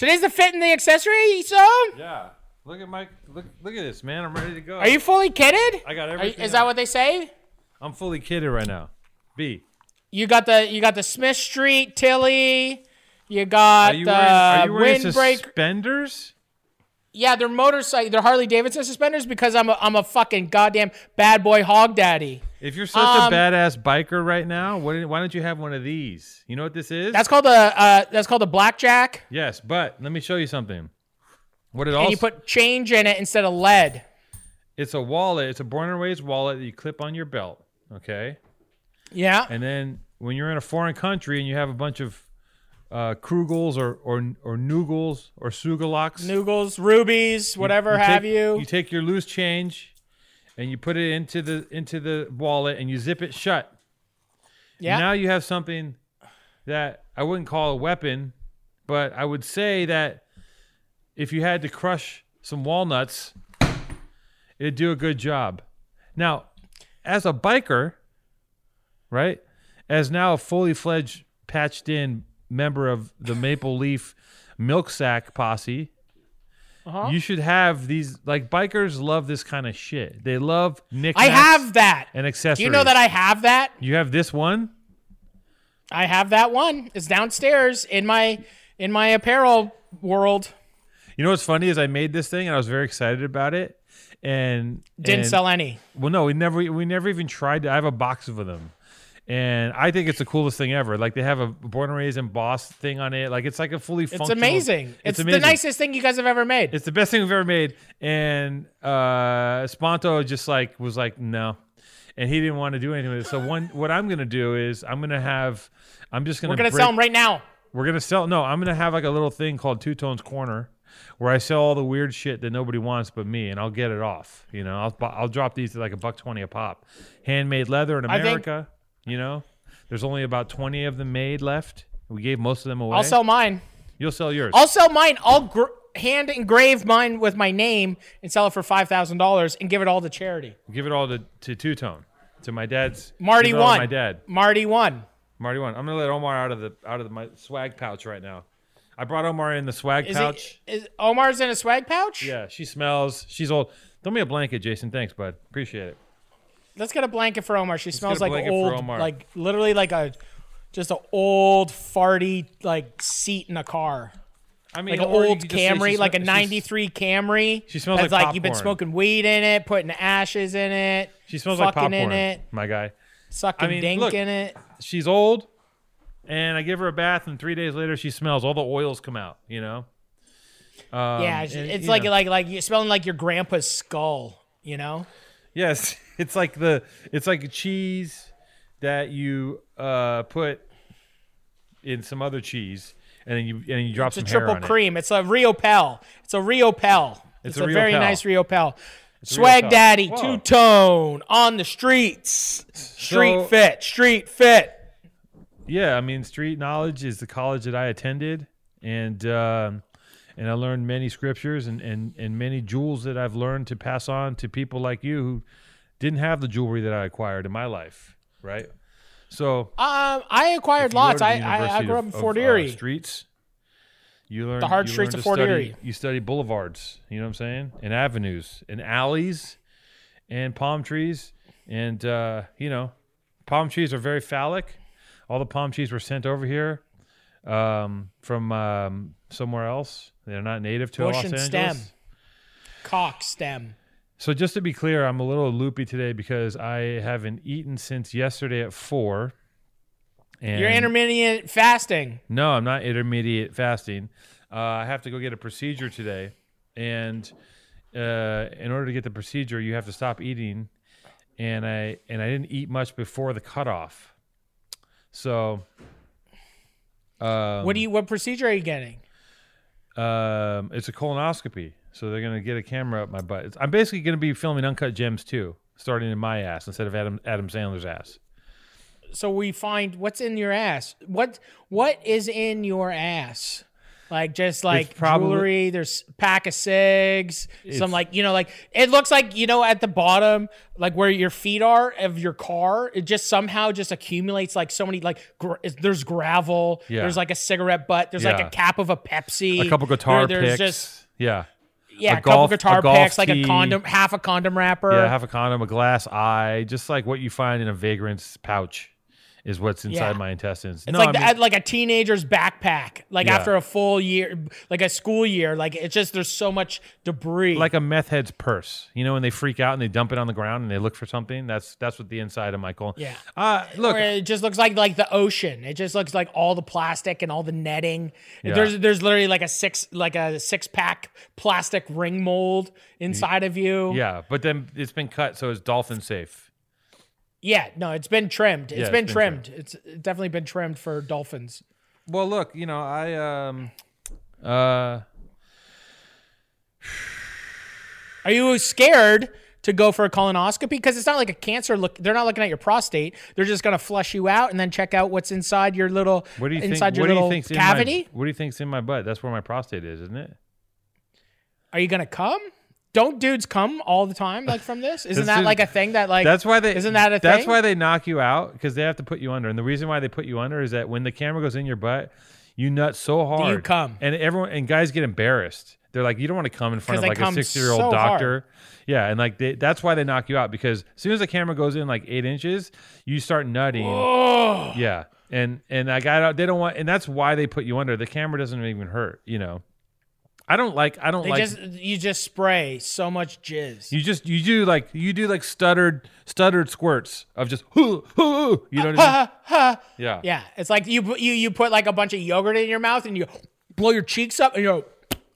Today's the fit and the accessory, so? Yeah. Look at my look. Look at this, man. I'm ready to go. Are you fully kitted? I got Are everything. is that what they say? I'm fully kitted right now. B. You got the you got the Smith Street Tilly. You got Are you the wearing, are you wearing windbreak. suspenders? Yeah, they're motorcycle. They're Harley Davidson suspenders because I'm a, I'm a fucking goddamn bad boy hog daddy. If you're such Um, a badass biker right now, what, why don't you have one of these? You know what this is? That's called a uh, that's called a blackjack, yes, but let me show you something. What it and also you put change in it instead of lead. it's a wallet. It's a born and raised wallet that you clip on your belt. Okay, Yeah. and then when you're in a foreign country and you have a bunch of uh, Krugels or or or Noogles or Sugalocks, Noogles, rubies, whatever have take, you. You take your loose change and you put it into the into the wallet and you zip it shut. yeah. Now you have something that I wouldn't call a weapon, but I would say that if you had to crush some walnuts, it'd do a good job. Now, as a biker, right? As now a fully fledged patched in member of the Maple Leaf Milk Sack posse, Uh-huh. you should have these like bikers love this kind of shit. They love knickknacks I have that. and accessories. Do you know that I have that? You have this one? I have that one. It's downstairs in my in my apparel world. You know what's funny is I made this thing and I was very excited about it, and Didn't and- sell any. Well, no, we never we never even tried. to I have a box of them, and I think it's the coolest thing ever. Like they have a born and raised in Boss thing on it. Like it's like a fully It's functional. amazing. It's, amazing. It's the nicest thing you guys have ever made. It's the best thing we've ever made. And uh Spanto just like was like no, and he didn't want to do anything with it. So one, what I'm gonna do is I'm gonna have. I'm just gonna. We're gonna break- sell them right now. We're gonna sell. No, I'm gonna have like a little thing called Two Tones Corner, where I sell all the weird shit that nobody wants but me, and I'll get it off. You know, I'll I'll drop these at like a buck twenty a pop. Handmade leather in America. You know, there's only about twenty of them made left. We gave most of them away. I'll sell mine. You'll sell yours. I'll sell mine. I'll gr- hand engrave mine with my name and sell it for five thousand dollars and give it all to charity. Give it all to to Two Tone, to my dad's. Marty give it all to won. My dad. Marty won. Marty won. I'm gonna let Omar out of the out of the, my swag pouch right now. I brought Omar in the swag Is pouch. it? Is Omar's in a swag pouch? Yeah, she smells. She's old. Throw me a blanket, Jason. Thanks, bud. Appreciate it. Let's get a blanket for Omar. She smells get a like old, Omar. like literally like a, just an old farty like seat in a car, I mean, like an old could just say Camry, like a '93 Camry. She smells that's like like you've been smoking weed in it, putting ashes in it, She smells like popcorn. in it, My guy. sucking I mean, dink look. in it. She's old, and I give her a bath, and three days later, she smells. All the oils come out. You know. Um, Yeah, and, it's like know. like like you're smelling like your grandpa's skull. You know. yes, it's like the it's like a cheese that you uh put in some other cheese, and then you and then you drop It's a some hair triple on it. cream. It's a Riopelle. It's a Riopelle. It's, a a, Rio very Pel. nice Riopelle. a Rio Swag Pel. Daddy, two tone on the streets. Street So- fit, street fit. yeah, I mean, street knowledge is the college that I attended, and um, and I learned many scriptures and, and and many jewels that I've learned to pass on to people like you who didn't have the jewelry that I acquired in my life, right? So Um, I acquired if you go lots. I, I I grew up in of, Fort uh, Erie. streets. You learn The hard streets of Fort study- Erie. You study boulevards. You know what I'm saying? And avenues, and alleys, and palm trees, and uh, you know, palm trees are very phallic. All the palm trees were sent over here um, from um, somewhere else. They're not native to Bush Los and Angeles. stem. Cock stem. So just to be clear, I'm a little loopy today because I haven't eaten since yesterday at four. And You're intermittent fasting. No, I'm not intermediate fasting. Uh, I have to go get a procedure today, and uh, in order to get the procedure, you have to stop eating. And I and I didn't eat much before the cutoff, so. Um, what do you? What procedure are you getting? Um, it's a colonoscopy, so they're gonna get a camera up my butt. I'm basically gonna be filming uncut gems too, starting in my ass instead of Adam Adam Sandler's ass. So we find what's in your ass. What what is in your ass? Like just like probably- jewelry. There's pack of cigs. Some like you know like it looks like you know at the bottom like where your feet are of your car. It just somehow just accumulates like so many like gr- there's gravel. Yeah. There's like a cigarette butt. There's like a cap of a Pepsi. A couple guitar There- there's picks. just yeah. Yeah, a a couple golf- a guitar golf picks, like a condom, half a condom wrapper. Yeah, have a condom, a glass eye, just like what you find in a vagrant's pouch is what's inside Yeah. my intestines. It's no, like I the, like a teenager's backpack, like Yeah. after a full year, like a school year. Like it's just there's so much debris. like a meth head's purse. You know, when they freak out and they dump it on the ground and they look for something. That's that's what the inside of my colon. Yeah. Uh, look, Or it just looks like like the ocean. It just looks like all the plastic and all the netting. Yeah. There's there's literally like a six like a six pack plastic ring mold inside of you. yeah, but then it's been cut so it's dolphin safe. Yeah, no, it's been trimmed. Yeah, it's it's been been trimmed. It's definitely been trimmed for dolphins. Well, look, you know, I um, uh, Are you scared to go for a colonoscopy? Because it's not like a cancer look. They're not looking at your prostate. They're just gonna flush you out and then check out what's inside your little what do you inside think? your What do you little cavity. In my, what do you think's in my butt? That's where my prostate is, isn't it? Are you gonna come? Don't dudes come all the time like from this? Isn't that like a thing that like That's why they. isn't that a That's thing? That's why they knock you out because they have to put you under. And the reason why they put you under is that when the camera goes in your butt, you nut so hard. You come? And everyone and guys get embarrassed. They're like, you don't want to come in front of like a come sixty-year-old so doctor. Yeah, and like they, that's why they knock you out because as soon as the camera goes in like eight inches, you start nutting. Oh, Yeah, and and I got out. they don't want, and that's why they put you under. The camera doesn't even hurt. You know, I don't like. I don't they like. just you just spray so much jizz. you just you do like you do like stuttered stuttered squirts of just hoo hoo. you know what I mean? Yeah. yeah, it's like you put- you you put like a bunch of yogurt in your mouth and you blow your cheeks up and you go,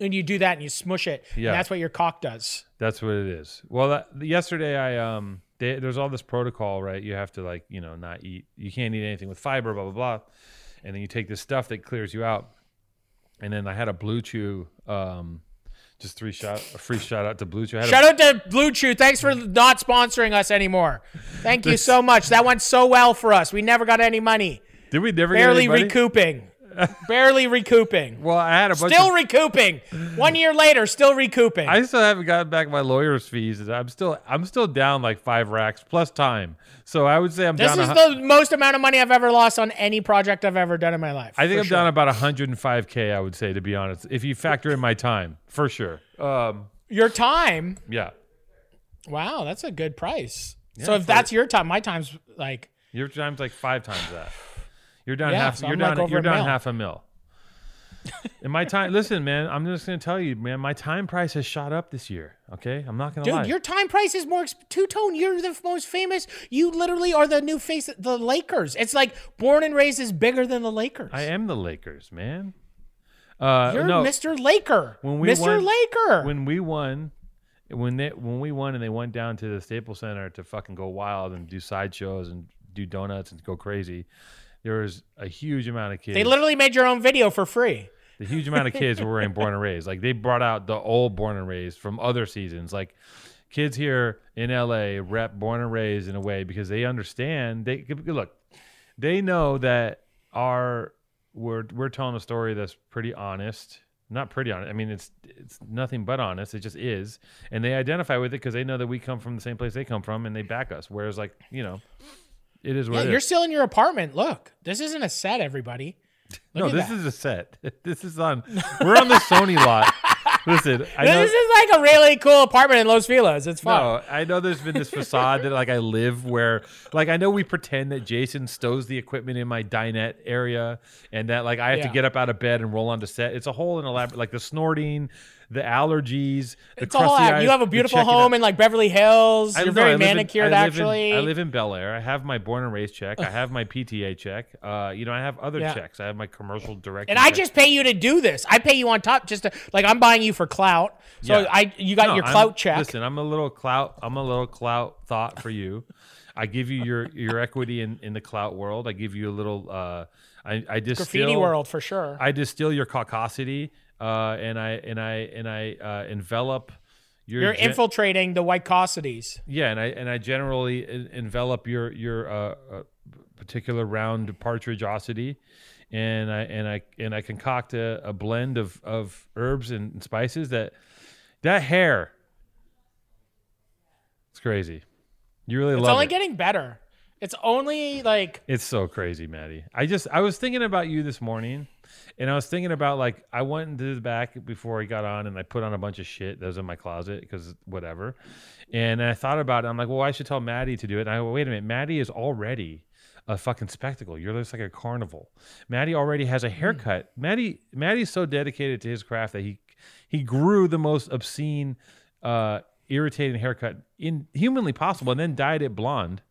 and you do that and you smush it. Yeah. that's what your cock does. That's what it is. Well, that, yesterday I um they, there's all this protocol, right? You have to like you know not eat. You can't eat anything with fiber, blah blah blah, and then you take this stuff that clears you out. And then I had a Blue Chew, um, just three shot, a free shout out to Blue Chew. Had a- Shout out to Blue Chew. Thanks for not sponsoring us anymore. Thank you so much. That went so well for us. We never got any money. did we never Barely recouping. Barely recouping. Well, I had a bunch Still of. recouping. One year later, still recouping. I still haven't gotten back my lawyer's fees. I'm still I'm still down like five racks plus time. So I would say I'm this down. is a, the most amount of money I've ever lost on any project I've ever done in my life. I think I'm sure. down about 105k. I would say to be honest, if you factor in my time, for sure. Um, Your time. yeah, Wow, that's a good price. so if that's your time, my time's like your time's like five times that. You're down Yeah, half. so you're I'm down. like you're a down mil. half a mil. and my time. Listen, man. I'm just gonna tell you, man. My time price has shot up this year. Okay, I'm not gonna Dude, lie. Dude, your time price is more exp- two tone. You're the most famous. You literally are the new face. of The Lakers. It's like born and raised is bigger than the Lakers. I am the Lakers, man. Uh, You're no, Mr. Laker. When we Mr. won- Laker. when we won when they when we won and they went down to the Staples Center to fucking go wild and do sideshows and do donuts and go crazy, there was a huge amount of kids. they literally made your own video for free. the huge amount of kids were wearing Born and Raised. Like they brought out the old Born and Raised from other seasons. Like kids here in LA rep Born and Raised in a way because they understand. They look, they know that our we're we're telling a story that's pretty honest. Not pretty honest. I mean, it's it's nothing but honest. It just is, and they identify with it because they know that we come from the same place they come from, and they back us. Whereas, like you know, it is what Yeah, it you're is. still in your apartment. Look, this isn't a set, everybody. Look No, this that. is a set. This is on. We're on the Sony lot. Listen, I know. This is like a really cool apartment in Los Feliz. It's fun. No, I know there's been this facade that like I live where like I know we pretend that Jason stows the equipment in my dinette area and that like I have to get up out of bed and roll onto set. It's a whole and elaborate like the snorting, the allergies, the It's all eyes, You have a beautiful home out. in like Beverly Hills. I You're I very live in- manicured, I live in- actually. I live in Bel Air. I have my born and raised check. I have my PTA check. Uh, you know, I have other Yeah. checks. I have my commercial direct. and I just pay you to do this. I pay you on top just to like I'm buying you for clout. So Yeah. I you got No, your I'm- clout check. Listen, I'm a little clout. I'm a little clout thought for you. I give you your your equity in, in the clout world. I give you a little. Uh, I I distill Graffiti world for sure. I distill your caucosity, uh, and I and I and I uh, envelop your. You're gen- infiltrating the white causities. yeah, and I and I generally en- envelop your your uh, uh, particular round partridgeosity and I and I and I concoct a, a blend of of herbs and spices that that hair. It's crazy. You really It's love It's only it. getting better. It's only like It's so crazy, Matty. I just I was thinking about you this morning, and I was thinking about like I went into the back before I got on, and I put on a bunch of shit that was in my closet because whatever. And I thought about it. I'm like, well, I should tell Matty to do it. And I go, wait a minute, Matty is already a fucking spectacle. You're just like a carnival. Matty already has a haircut. Matty Matty's so dedicated to his craft that he he grew the most obscene, uh, irritating haircut in humanly possible, and then dyed it blonde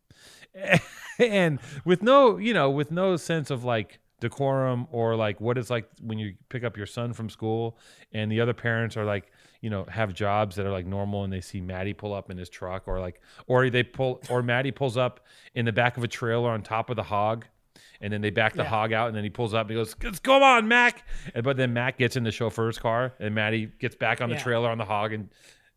and with no you know with no sense of like decorum or like what it's like when you pick up your son from school and the other parents are like you know have jobs that are like normal and they see Matty pull up in his truck or like or they pull or Matty pulls up in the back of a trailer on top of the hog and then they back the Yeah. hog out and then he pulls up and he goes "Let's- come on Mac and, but then Mac gets in the chauffeur's car and Matty gets back on the Yeah. trailer on the hog and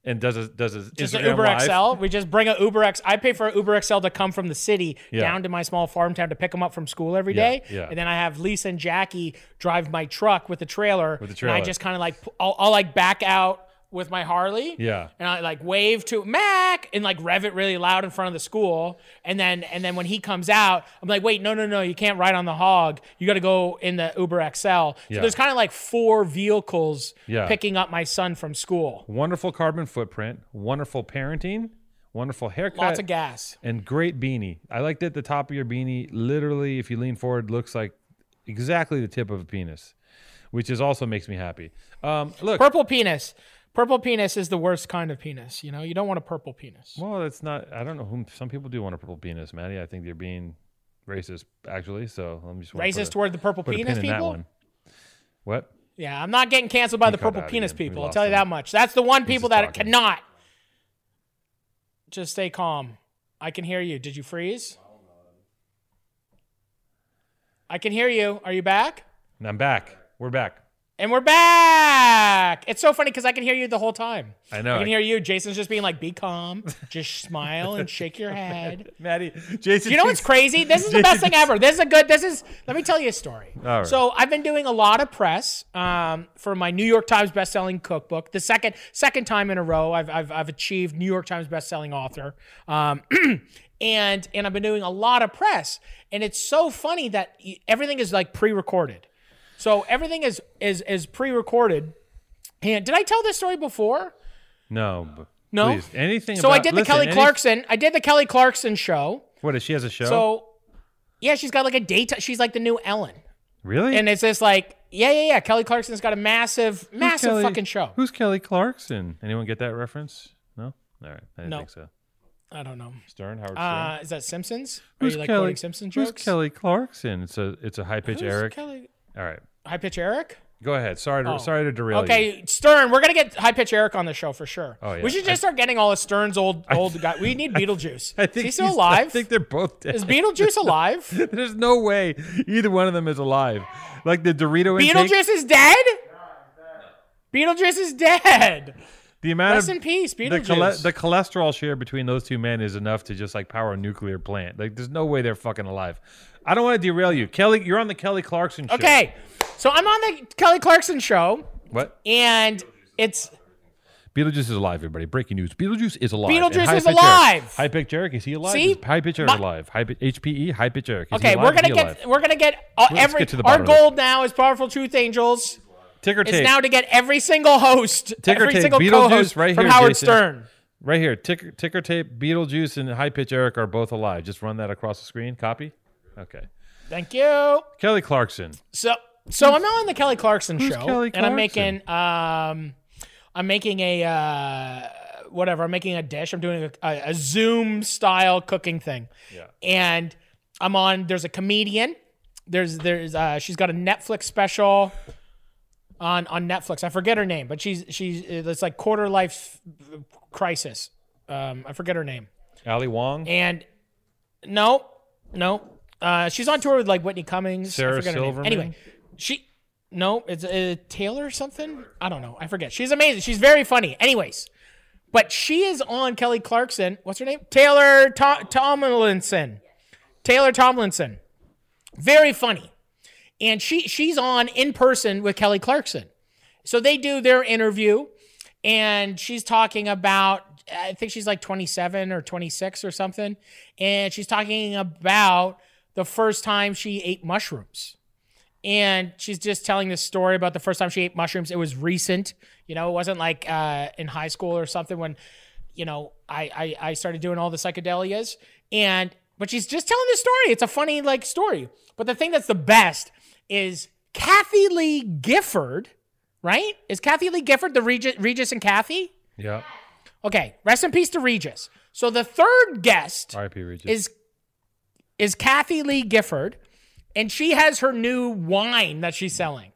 and does a does a just an Uber live. XL. We just bring a Uber X. I pay for an Uber XL to come from the city Yeah. down to my small farm town to pick them up from school every Yeah, yeah. And then I have Lisa and Jackie drive my truck with the trailer. With the And I just kind of like, I'll, I'll like back out with my Harley. Yeah. And I like wave to Mac and like rev it really loud in front of the school. And then and then when he comes out, I'm like, wait, no, no, no, you can't ride on the hog. You got to go in the Uber XL. So Yeah. there's kind of like four vehicles Yeah. picking up my son from school. wonderful carbon footprint, wonderful parenting, wonderful haircut, Lots of gas. and great beanie. I like that the top of your beanie, literally, if you lean forward, looks like exactly the tip of a penis, which is also makes me happy. Um, look, Purple penis. Purple penis is the worst kind of penis. You know, you don't want a purple penis. well, it's not. I don't know whom. Some people do want a purple penis, Matty. I think they're being racist, actually. So let me just Racist a, toward the purple penis people. one. What? Yeah, I'm not getting canceled by the purple penis again. People. I'll tell you that much. That's the one people that talking. cannot. Just stay calm. I can hear you. Did you freeze? I can hear you. Are you back? And I'm back. We're back. And we're back. It's so funny because I can hear you the whole time. I know. I can hear you. Jason's just being like, "Be calm. Just smile and shake your head." Matty, Jason. You know what's crazy? This is the best thing ever. This is a good. This is. Let me tell you a story. All right. So I've been doing a lot of press um, for my New York Times bestselling cookbook. The second second time in a row, I've I've, I've achieved New York Times bestselling author. Um, and and I've been doing a lot of press, and it's so funny that everything is like pre-recorded. So everything is is is pre-recorded. And did I tell this story before? No. No. Please, anything. So I did the listen, Kelly any- Clarkson. I did the Kelly Clarkson show. What is she has a show? So, yeah, she's got like a daytime. She's like the new Ellen, really? and it's just like, yeah, yeah, yeah. Kelly Clarkson's got a massive, Who's massive Kelly- fucking show. Who's Kelly Clarkson? Anyone get that reference? No. All right. I didn't No. think so. I don't know. Stern, Howard Stern. Uh, is that Simpsons? Are Who's you like Kelly? quoting Simpsons Who's? Kelly Clarkson? It's a it's a high pitch Eric. Kelly? All right. High pitch Eric. Go ahead. Sorry to Oh. sorry to derail you. Okay, Stern. We're gonna get high pitch Eric on the show for sure. Oh, yeah. We should just start getting all of Stern's old old guy. We need Beetlejuice. I think is he still alive? I think they're both dead. is Beetlejuice alive? There's no way either one of them is alive. Like the Dorito intake, Beetlejuice is dead. Beetlejuice is dead. the amount Rest of in peace, the, Beetlejuice. chole- the cholesterol share between those two men is enough to just like power a nuclear plant. Like there's no way they're fucking alive. I don't want to derail you, Kelly. You're on the Kelly Clarkson show. Okay, so I'm on the Kelly Clarkson show, What? and it's Beetlejuice is alive, everybody. Breaking news: Beetlejuice is alive. Beetlejuice And High is Pitch alive. Eric. High pitch Eric is he alive? See? Is High pitch Eric My- alive. High pitch HPE. High pitch Eric. Is okay. We're gonna get alive? we're gonna get uh, Let's every get to the our bottom of goal now is powerful truth angels. ticker It's tape. now to get every single host, Ticker every tape, single Beetlejuice co-host right from here, Howard Jason. Stern. right here. Ticker ticker tape. Beetlejuice and High pitch Eric are both alive. Just run that across the screen. Copy. Okay. Thank you. Kelly Clarkson. So so I'm on the Kelly Clarkson show, Kelly and I'm making um, I'm making a uh, whatever. I'm making a dish. I'm doing a, a, a Zoom style cooking thing. Yeah. and I'm on. There's a comedian. There's there's uh, she's got a Netflix special on on Netflix. I forget her name, but she's she's it's like quarter life crisis. Um, I forget her name. Ali Wong. And no, no, uh, she's on tour with like Whitney Cummings. I Sarah forget her name. Silverman? Anyway, she no, it's uh, Taylor or something. I don't know. I forget. She's amazing. She's very funny. Anyways, but she is on Kelly Clarkson. What's her name? Taylor to- Tomlinson. Taylor Tomlinson. Very funny. and she she's on in person with Kelly Clarkson. So they do their interview, and she's talking about I think she's like 27 or 26 or something, and she's talking about the first time she ate mushrooms. And she's just telling this story about the first time she ate mushrooms. It was recent, you know, it wasn't like uh, in high school or something when, you know, I, I I started doing all the psychedelias. And but she's just telling this story. It's a funny like story. But the thing that's the best is Kathie Lee Gifford, right? Is Kathie Lee Gifford the Regis, Regis and Kathy? Yeah. Okay, rest in peace to Regis. So the third guest is is Kathie Lee Gifford, and she has her new wine that she's selling,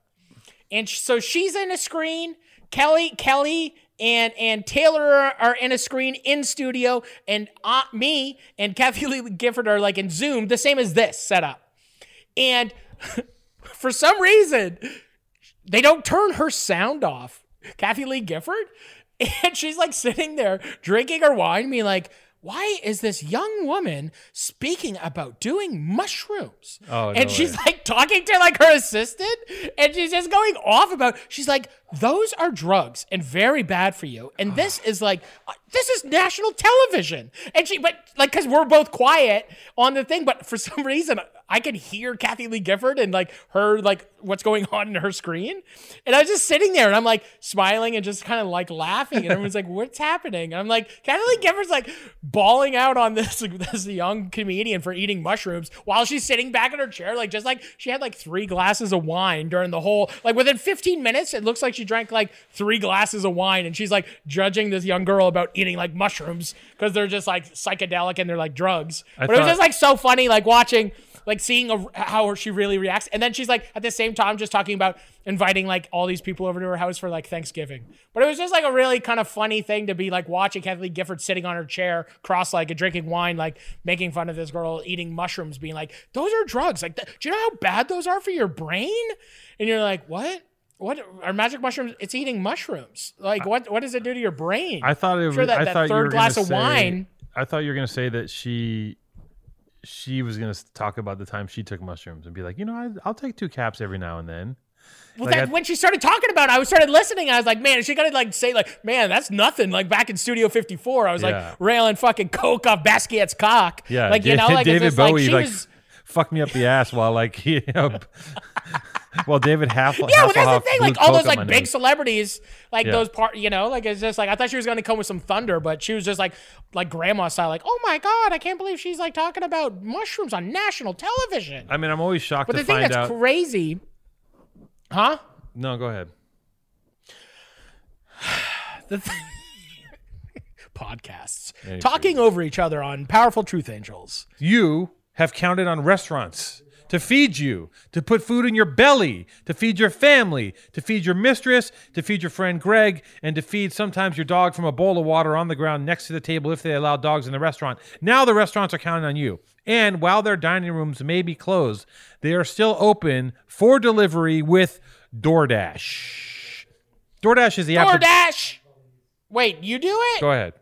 and so she's in a screen. Kelly, Kelly, and and Taylor are, are in a screen in studio, and uh, me and Kathie Lee Gifford are like in Zoom, the same as this setup, and for some reason they don't turn her sound off. Kathie Lee Gifford. And she's like sitting there drinking her wine, being like, why is this young woman speaking about doing mushrooms? Oh, no and she's way. like talking to like her assistant, and she's just going off about. She's like, "Those are drugs and very bad for you." And this is like, uh, this is national television. And she, but like, because we're both quiet on the thing, but for some reason, I could hear Kathie Lee Gifford and like her, like what's going on in her screen. And I was just sitting there and I'm like smiling and just kind of like laughing. And everyone's like, what's happening? And I'm like, Kathie Lee Gifford's like bawling out on this, this young comedian for eating mushrooms while she's sitting back in her chair. Like, just like she had like three glasses of wine during the whole, like within 15 minutes, it looks like she drank like three glasses of wine. And she's like judging this young girl about eating like mushrooms because they're just like psychedelic and they're like drugs. I but it was just like so funny, like watching, like seeing a, how she really reacts. And then she's like at the same time just talking about inviting like all these people over to her house for like Thanksgiving. But it was just like a really kind of funny thing to be like watching Kathie Lee Gifford sitting on her chair, cross-legged, drinking wine, like making fun of this girl eating mushrooms, being like, "Those are drugs. Like, th- do you know how bad those are for your brain?" And you're like, "What?" What are magic mushrooms? It's eating mushrooms. Like what? What does it do to your brain? I thought it was. Sure, that- I that thought you third were glass of say- wine- I thought you were gonna say that she, she was gonna talk about the time she took mushrooms and be like, you know, I, I'll take two caps every now and then. Well, Like, that, I- when she started talking about it, I started listening. I was like, man, is she gonna like say like, man, that's nothing. Like back in Studio 54, I was Yeah. like railing fucking coke off Basquiat's cock. Yeah, like you know, like David just, like, Bowie she like, was. fucked me up the ass while like you know, while David Hassel. Yeah, well, that's the thing. Like all those like big celebrities, like Yeah. those part, you know, like it's just like I thought she was gonna come with some thunder, but she was just like like grandma style, like, oh my god, I can't believe she's like talking about mushrooms on national television. I mean, I'm always shocked But to the thing that's out. crazy, huh? no, go ahead. The th- podcasts Yeah, talking over each other on powerful truth angels. You have counted on restaurants to feed you, to put food in your belly, to feed your family, to feed your mistress, to feed your friend Greg, and to feed sometimes your dog from a bowl of water on the ground next to the table if they allow dogs in the restaurant. Now the restaurants are counting on you. And while their dining rooms may be closed, they are still open for delivery with DoorDash. DoorDash is the app. DoorDash. Wait, you do it? Go ahead.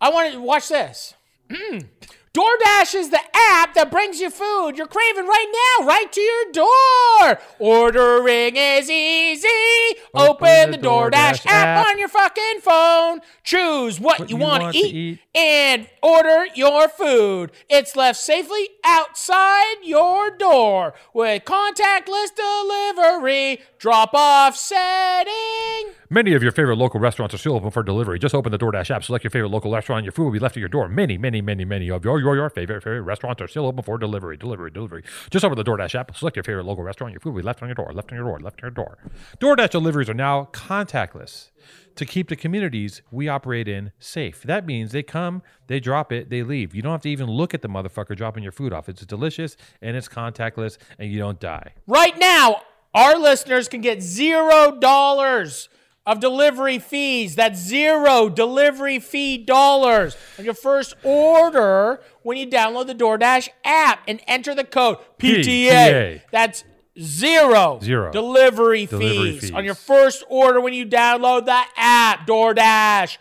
I want to watch this. Mm. DoorDash is the app that brings you food you're craving right now, right to your door. Ordering is easy. Open, the, DoorDash, app, on your fucking phone. Choose what, you, you want to eat, eat. and order your food. It's left safely outside your door with contactless delivery. Drop off setting. Many of your favorite local restaurants are still open for delivery. Just open the DoorDash app, select your favorite local restaurant, and your food will be left at your door. Many, many, many, many of your, your, your favorite, favorite restaurants are still open for delivery, delivery, delivery. Just open the DoorDash app, select your favorite local restaurant, your food will be left on your door, left on your door, left on your door. DoorDash deliveries are now contactless to keep the communities we operate in safe. That means they come, they drop it, they leave. You don't have to even look at the motherfucker dropping your food off. It's delicious and it's contactless and you don't die. Right now, our listeners can get zero dollars of delivery fees. That's zero delivery fee dollars on your first order when you download the DoorDash app and enter the code PTA. PTA. That's zero, Zero. delivery, Delivery fees, fees. on your first order when you download the app, DoorDash,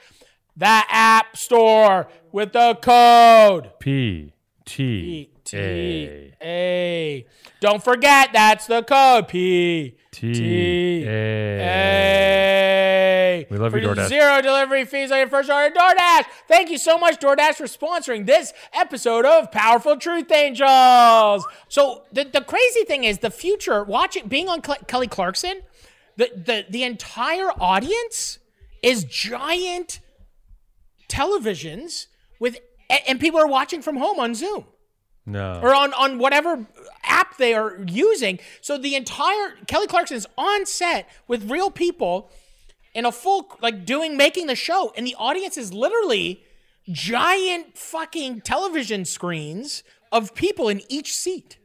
the app store with the code P T A. Don't forget that's the code P T A. We love you, DoorDash. Zero delivery fees on your first order. DoorDash. Thank you so much, DoorDash, for sponsoring this episode of Powerful Truth Angels. So the, the crazy thing is the future. Watching being on Cle- Kelly Clarkson, the the the entire audience is giant televisions with and people are watching from home on Zoom No. or on on whatever app they are using. So the entire Kelly Clarkson is on set with real people in a full like doing making the show, and the audience is literally giant fucking television screens of people in each seat.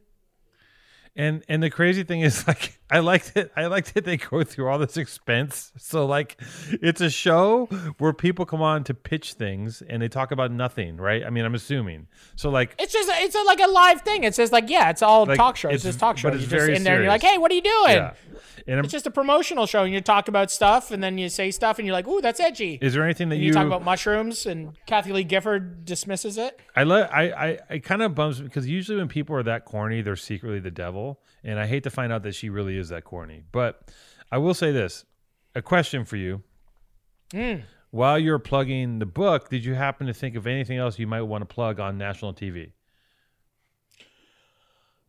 And and the crazy thing is like I liked it I liked that they go through all this expense. So like it's a show where people come on to pitch things and they talk about nothing, right? I mean, I'm assuming. So like It's just it's a, like a live thing. It's just like yeah, it's all Like, talk show. It's, it's- just talk show. but it's You're just very in there and you're like, hey, what are you doing? yeah. And I'm, It's just a promotional show, and you talk about stuff, and then you say stuff, and you're like, "Ooh, that's edgy." is there anything that you, you talk about mushrooms, and Kathie Lee Gifford dismisses it. I let I I, I kind of bums because usually when people are that corny, they're secretly the devil, and I hate to find out that she really is that corny. But I will say this: a question for you. Hmm. While you're plugging the book, did you happen to think of anything else you might want to plug on national TV?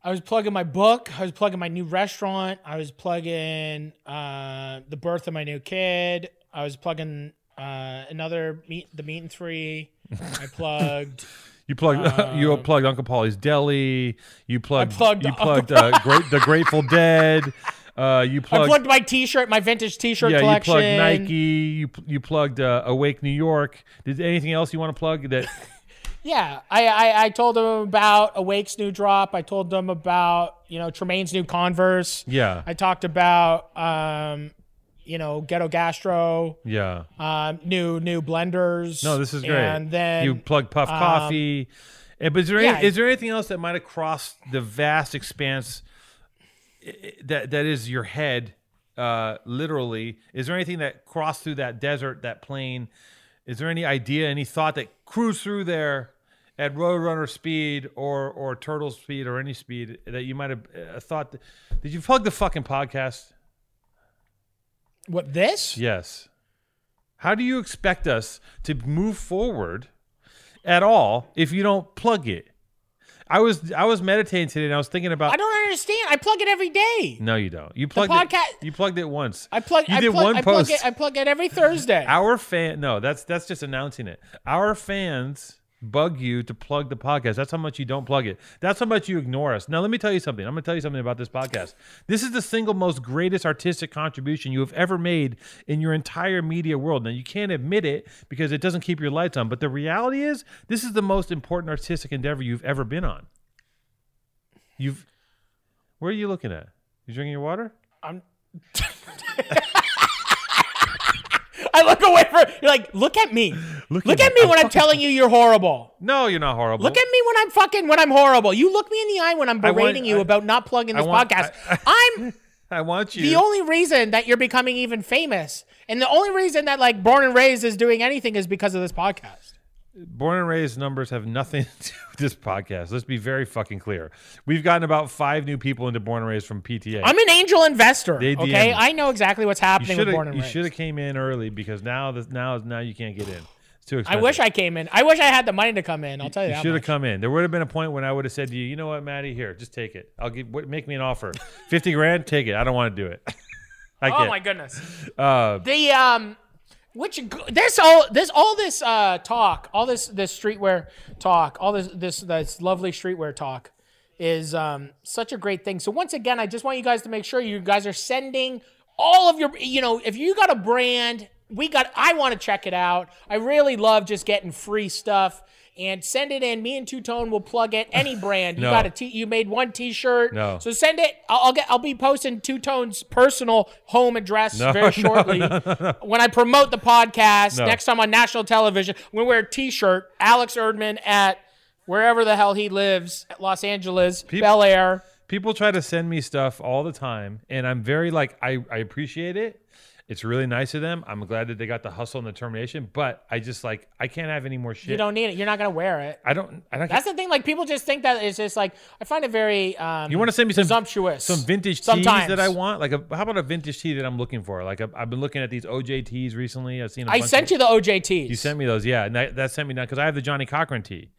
I was plugging my book. I was plugging my new restaurant. I was plugging uh, the birth of my new kid. I was plugging uh, another meet, the meat and three. I plugged. You plugged you plugged Uncle Paulie's Deli. You plugged Uh, plugged you plugged uh, great the Grateful Dead. Uh, you I plugged, plugged my T-shirt, my vintage T-shirt yeah. collection. You plugged Nike. You you plugged uh, Awake New York. Did anything else you want to plug that? Yeah, I, I I told them about Awake's new drop. I told them about you know Tremaine's new Converse. Yeah, I talked about um, you know Ghetto Gastro, yeah. um, new new blenders. No, this is great. And then you plug Puff Coffee. Eh, but is there any, is there anything else that might have crossed the vast expanse eh, that that is your head? Uh, literally, is there anything that crossed through that desert, that plain? Is there any idea, any thought that cruised through there at Roadrunner speed or or Turtle speed or any speed that you might have uh, thought? That, did you plug the fucking podcast? What this? Yes. How do you expect us to move forward at all if you don't plug it? I was I was meditating today and I was thinking about I don't understand. I plug it every day. No, you don't. You plugged podcast- it. You plugged it once. I plug. You I did plug, one I plug post. it. I plug it every Thursday. Our fan No, that's that's just announcing it. Our fans bug you to plug the podcast. That's how much you don't plug it. That's how much you ignore us. Now let me tell you something. I'm going to tell you something about this podcast. This is the single most greatest artistic contribution you have ever made in your entire media world. Now you can't admit it because it doesn't keep your lights on, but the reality is this is the most important artistic endeavor you've ever been on. You've Where are you looking at? You drinking your water? I'm. I look away for you're like look at me. Look Look at at me. me when I'm telling you you're horrible. No, you're not horrible. Look at me when I'm fucking when I'm horrible. You look me in the eye when I'm I want- berating you I- about not plugging this want- podcast. I- I'm I want you. the only reason that you're becoming even famous, and the only reason that like Born and Raised is doing anything is because of this podcast. Born and raised numbers have nothing to do with this podcast. Let's be very fucking clear. We've gotten about five new people into Born and Raised from PTA. I'm an angel investor. They Okay, DM. I know exactly what's happening with Born and you Raised. You should have came in early because now this now now you can't get in. It's too expensive. I wish I came in. I wish I had the money to come in. I'll tell you, You should have come in. There would have been a point when I would have said to you, you know what, Matty, here, just take it. I'll give what, make me an offer, fifty grand, take it. I don't want to do it. I Oh my goodness. Uh, The um, which there's all this all this uh talk, all this this streetwear talk, all this this this lovely streetwear talk is um such a great thing. So once again, I just want you guys to make sure you guys are sending all of your you know if you got a brand we got i want to check it out i really love just getting free stuff and send it in. Me and two tone will plug it any brand. You got a t you made one t-shirt. No. so send it. I'll, I'll get i'll be posting two tones personal home address No, very no, shortly. when i promote the podcast No. next time on national television i'm gonna wear a t-shirt. Alex erdman at wherever the hell he lives at los angeles bel air. people try to send me stuff all the time and i'm very like i, I appreciate it It's really nice of them. I'm glad that they got the hustle and the determination, but I just like I can't have any more shit. You don't need it. You're not gonna wear it. I don't. I don't. That's the thing. Like people just think that it's just like I find it very. Um, you want to send me some presumptuous. some vintage tees Sometimes. that I want? Like, a, how about a vintage tee that I'm looking for? Like, i I've been looking at these OJ tees recently. I've seen. A I sent you the OJTs. You sent me those, yeah, and that, that sent me down because I have the Johnnie Cochran tee,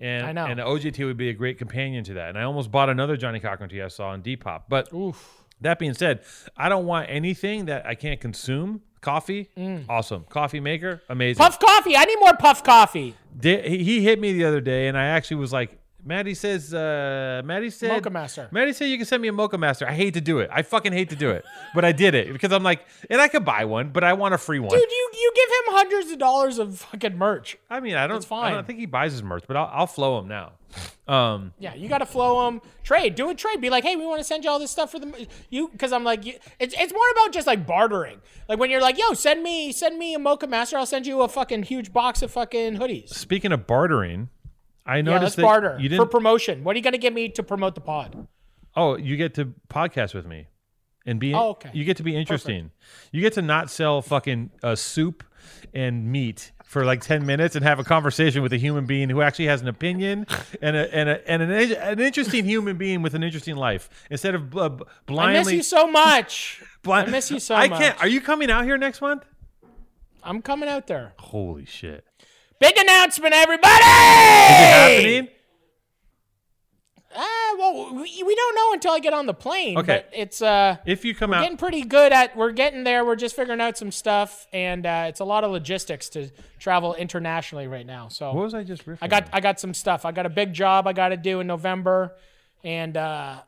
and I know. and the OJ tee would be a great companion to that. And I almost bought another Johnnie Cochran tee I saw on Depop. But Oof. That being said, I don't want anything that I can't consume. Coffee, awesome. Coffee maker, amazing. Mm. Puff coffee. I need more puff coffee. Di- he he hit me the other day, and I actually was like, Matty says, uh, Matty said, Mocha Master. Matty said you can send me a Moccamaster. I hate to do it. I fucking hate to do it, but I did it because I'm like, and I could buy one, but I want a free one. Dude, you you give him hundreds of dollars of fucking merch. I mean, I don't, It's I fine. don't think he buys his merch, but I'll, I'll flow him now. Um, Yeah, you got to flow them. Trade, do a trade. Be like, hey, we want to send you all this stuff for the you because I'm like, you, it's it's more about just like bartering. Like when you're like, yo, send me send me a Moccamaster, I'll send you a fucking huge box of fucking hoodies. speaking of bartering, I Yeah, noticed let's that barter you for didn't. for promotion. What are you gonna give me to promote the pod? oh, you get to podcast with me, and be. Oh, okay. You get to be interesting. You get to not sell fucking uh, soup and meat for like 10 minutes and have a conversation with a human being who actually has an opinion and a, and, a, and an, an interesting human being with an interesting life instead of uh, b- I blindly miss you so much. blind- I miss you so I much. I can't are you coming out here next month I'm coming out there. holy shit Big announcement, everybody! is it happening Ah, well, we, we don't know until I get on the plane. Okay. it's uh. if you come getting out pretty good at we're getting there we're just figuring out some stuff and uh, it's a lot of logistics to travel internationally right now so what was i just i got on? i got some stuff i got a big job i got to do in november and uh,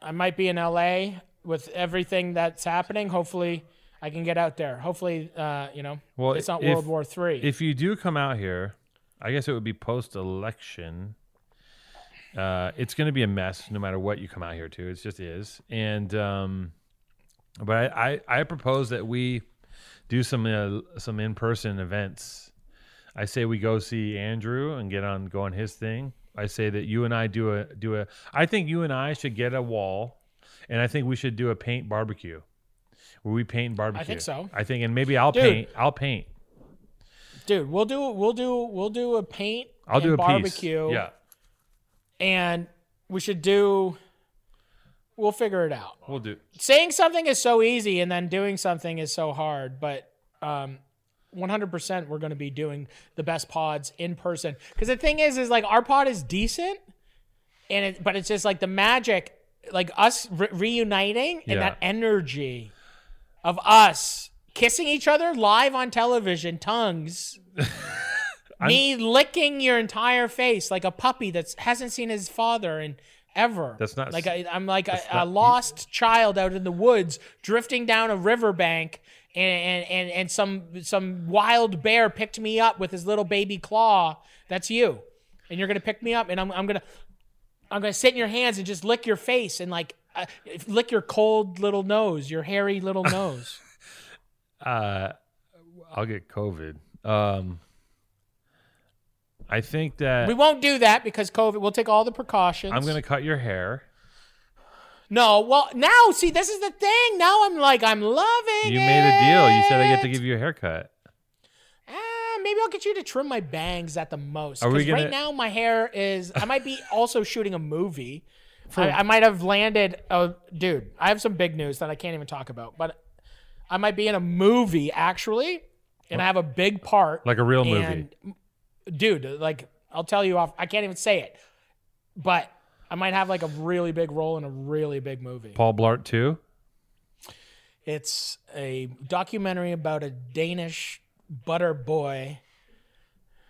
i might be in la with everything that's happening hopefully i can get out there hopefully uh, you know Well, it's not if- world war three if you do come out here, I guess it would be post election. Uh, it's going to be a mess no matter what you come out here to. It just is. And um, but I, I I propose that we do some uh, some in person events. I say we go see Andrew and get on go on his thing. I say that you and I do a do a. I think you and I should get a wall, and I think we should do a paint barbecue. Where we paint and barbecue. I think so. I think, and maybe I'll Dude. paint. I'll paint. dude we'll do we'll do we'll do a paint I'll and do a barbecue piece. Yeah, and we should do we'll figure it out we'll do. saying something is so easy and then doing something is so hard but um 100% we're going to be doing the best pods in person because the thing is is like our pod is decent and it but it's just like the magic like us re- reuniting Yeah. and that energy of us kissing each other live on television tongues me licking your entire face like a puppy that hasn't seen his father in ever. That's not- like I, i'm like a, a lost child out in the woods drifting down a riverbank and, and, and, and some some wild bear picked me up with his little baby claw. That's you. And you're gonna pick me up and i'm, I'm gonna i'm gonna sit in your hands and just lick your face and like uh, lick your cold little nose your hairy little nose Uh, I'll get COVID. Um, I think that we won't do that because covid we'll take all the precautions I'm gonna cut your hair. no well now see this is the thing now i'm like i'm loving You made a deal. You said I get to give you a haircut. Ah, maybe I'll get you to trim my bangs at the most. Are we Because right gonna- now my hair is. I might be also shooting a movie. I, I might have landed. Oh, dude, I have some big news that I can't even talk about. But I might be in a movie actually, and I have a big part. Like a real movie. and, dude, like I'll tell you off. I can't even say it, but I might have like a really big role in a really big movie. Paul Blart too. It's a documentary about a Danish butter boy.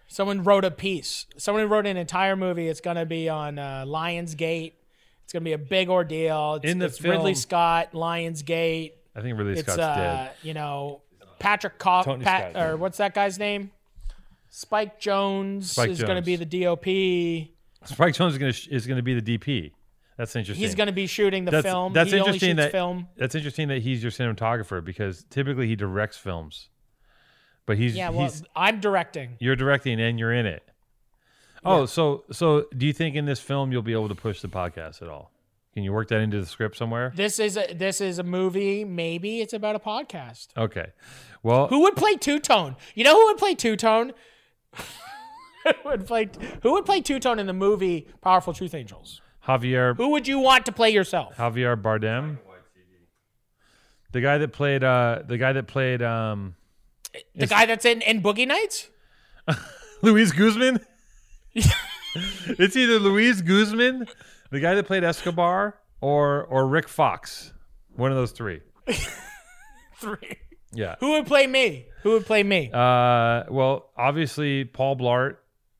Someone wrote a piece. Someone wrote an entire movie. It's going to be on uh, Lionsgate. It's going to be a big ordeal. It's, In the it's Ridley Scott, Lionsgate. I think Ridley It's Scott's uh, dead. you know, Patrick Coff, Tony Pat, Scott. or what's that guy's name? Spike Jonze Spike is going to be the DOP. Spike Jonze is gonna is gonna be the DP. That's interesting. He's going to be shooting the that's, film. That's he interesting. That film. that's interesting that he's your cinematographer because typically he directs films, but he's Yeah, well, he's I'm directing. you're directing and you're in it. Oh, so so do you think in this film you'll be able to push the podcast at all? Can you work that into the script somewhere? This is a this is a movie. Maybe it's about a podcast. Okay. Well, Who would play Two Tone? You know who would play Two Tone? who would play Who would play Two Tone in the movie Powerful Truth Angels? Javier Who would you want to play yourself? Javier Bardem, the guy that played uh the guy that played um The guy that's in in Boogie Nights? Luis Guzman. It's either Luis Guzman, the guy that played Escobar, or or Rick Fox. One of those three. Three. Yeah. Who would play me? Who would play me? Uh, well, obviously Paul Blart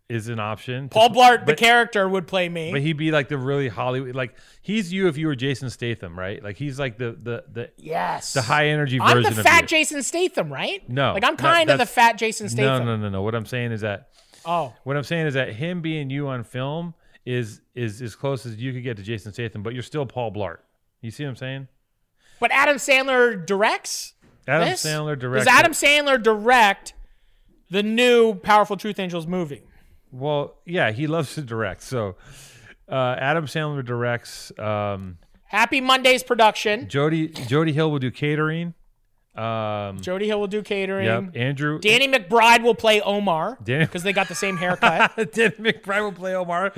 is an option. Paul Blart, the but- character, would play me. But he'd be like the really Hollywood, like he's you if you were Jason Statham, right? Like he's like the the the, yes. the high energy I'm version the of fat. Jason Statham, right? No, Like I'm kind of the fat Jason Statham. no, no, no, no. What I'm saying is that Oh. what I'm saying is that him being you on film is is as close as you could get to Jason Statham, but you're still Paul Blart. You see what I'm saying? But Adam Sandler directs Adam this? Sandler directs. Does Adam Sandler direct the new Powerful Truth Angels movie? Well, yeah, he loves to direct. So uh, Adam Sandler directs. Um, Happy Madison production. Jody Jody Hill will do catering. Um, Jody Hill will do catering. yep, Andrew Danny McBride will play Omar because they got the same haircut. Dan McBride will play Omar.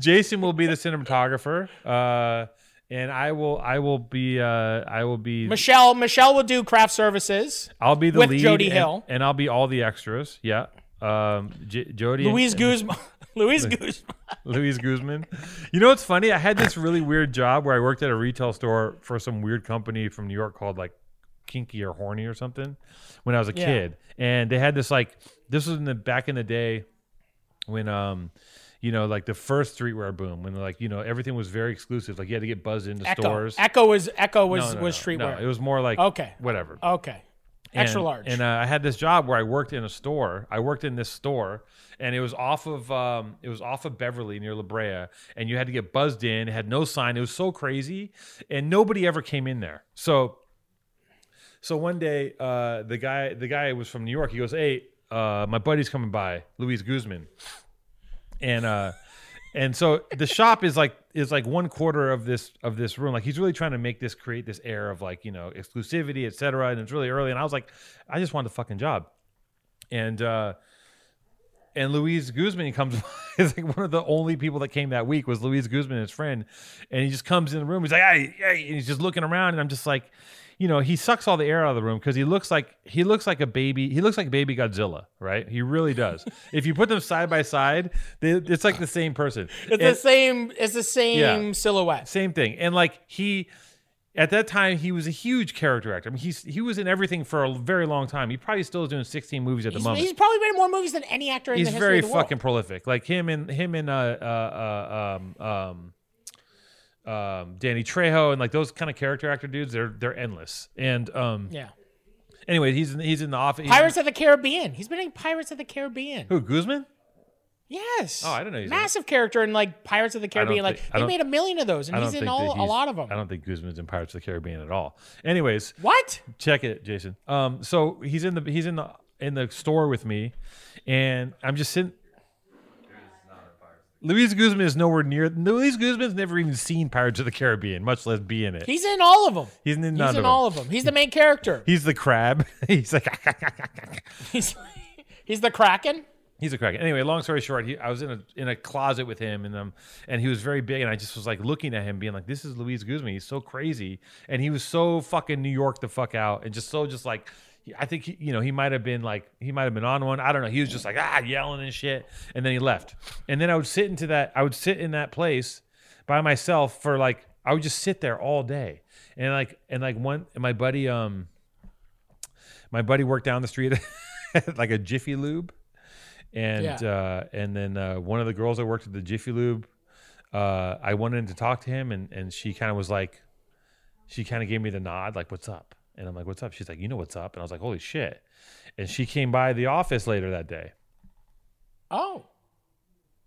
Jason will be the cinematographer. Uh, and I will I will be uh, I will be Michelle Michelle will do craft services. I'll be the with lead Jody and- Hill. and, I'll be all the extras. Yeah. Um, J- Jody Louise and Guzman. Louise Guzman. Luis Guzman. You know what's funny? I had this really weird job where I worked at a retail store for some weird company from New York called like Kinky or Horny or something when I was a Yeah. kid. And they had this like this was in the back in the day when um you know like the first streetwear boom when like you know everything was very exclusive like you had to get buzzed into Ecko. stores. Ecko was Ecko was No, no, was no, streetwear. No, it was more like Okay. whatever. okay. Extra large. And uh, I had this job where I worked in a store. I worked in this store, and it was off of um, it was off of Beverly near La Brea, and you had to get buzzed in. It had no sign. It was so crazy, and nobody ever came in there. So, so one day, uh, the guy the guy was from New York. He goes, "Hey, uh, my buddy's coming by, Luis Guzman," and uh, and so the shop is like is like one quarter of this of this room. Like he's really trying to make this create this air of like you know exclusivity etc and it's really early. And i was like i just want a fucking job. And uh and Luis Guzman comes is like one of the only people that came that week was Luis Guzman and his friend. And he just comes in the room. He's like hey, hey and he's just looking around. And I'm just like you know he sucks all the air out of the room because he looks like he looks like a baby he looks like baby Godzilla right he really does if you put them side by side they, it's like the same person it's the same it's the same Yeah. silhouette. same thing. And like he at that time he was a huge character actor. I mean he's he was in everything for a very long time. He probably still is doing 16 movies at the He's, moment. he's probably been in more movies than any actor in He's the history very of the world. fucking prolific. Like him and him and uh uh, uh um um um Danny Trejo and like those kind of character actor dudes, they're they're endless. And um Yeah. anyway, he's in, he's in the office. he's- Pirates of the Caribbean. He's been in Pirates of the Caribbean. Who, Guzman? Yes. Oh, I don't know in. Massive character in like Pirates of the Caribbean. Like think- I they made a million of those, and he's in all a lot of them. I don't think Guzman's in Pirates of the Caribbean at all. Anyways, What? check it jason um so he's in the he's in the in the store with me and i'm just sitting Luis Guzman is nowhere near. Luis Guzman's never even seen Pirates of the Caribbean, much less be in it. He's in all of them. He's in none He's in all of them. He's the main character. He's the crab. He's like He's he's the Kraken. he's a kraken. Anyway, long story short, he, I was in a in a closet with him, and um, and he was very big, and I just was like looking at him, being like, "This is Luis Guzman. He's so crazy, and he was so fucking New York the fuck out, and just so just like." I think he, you know he might have been like he might have been on one. I don't know. He was just like ah yelling and shit, and then he left. And then I would sit into that. I would sit in that place by myself for like I would just sit there all day, and like and like one and my buddy um my buddy worked down the street at like a Jiffy Lube, and Yeah. uh, and then uh, one of the girls that worked at the Jiffy Lube, uh, I went in to talk to him, and and she kind of was like, she kind of gave me the nod, like, "What's up?" And I'm like, "What's up?" She's like, "You know what's up?" And I was like, "Holy shit!" And she came by the office later that day, Oh,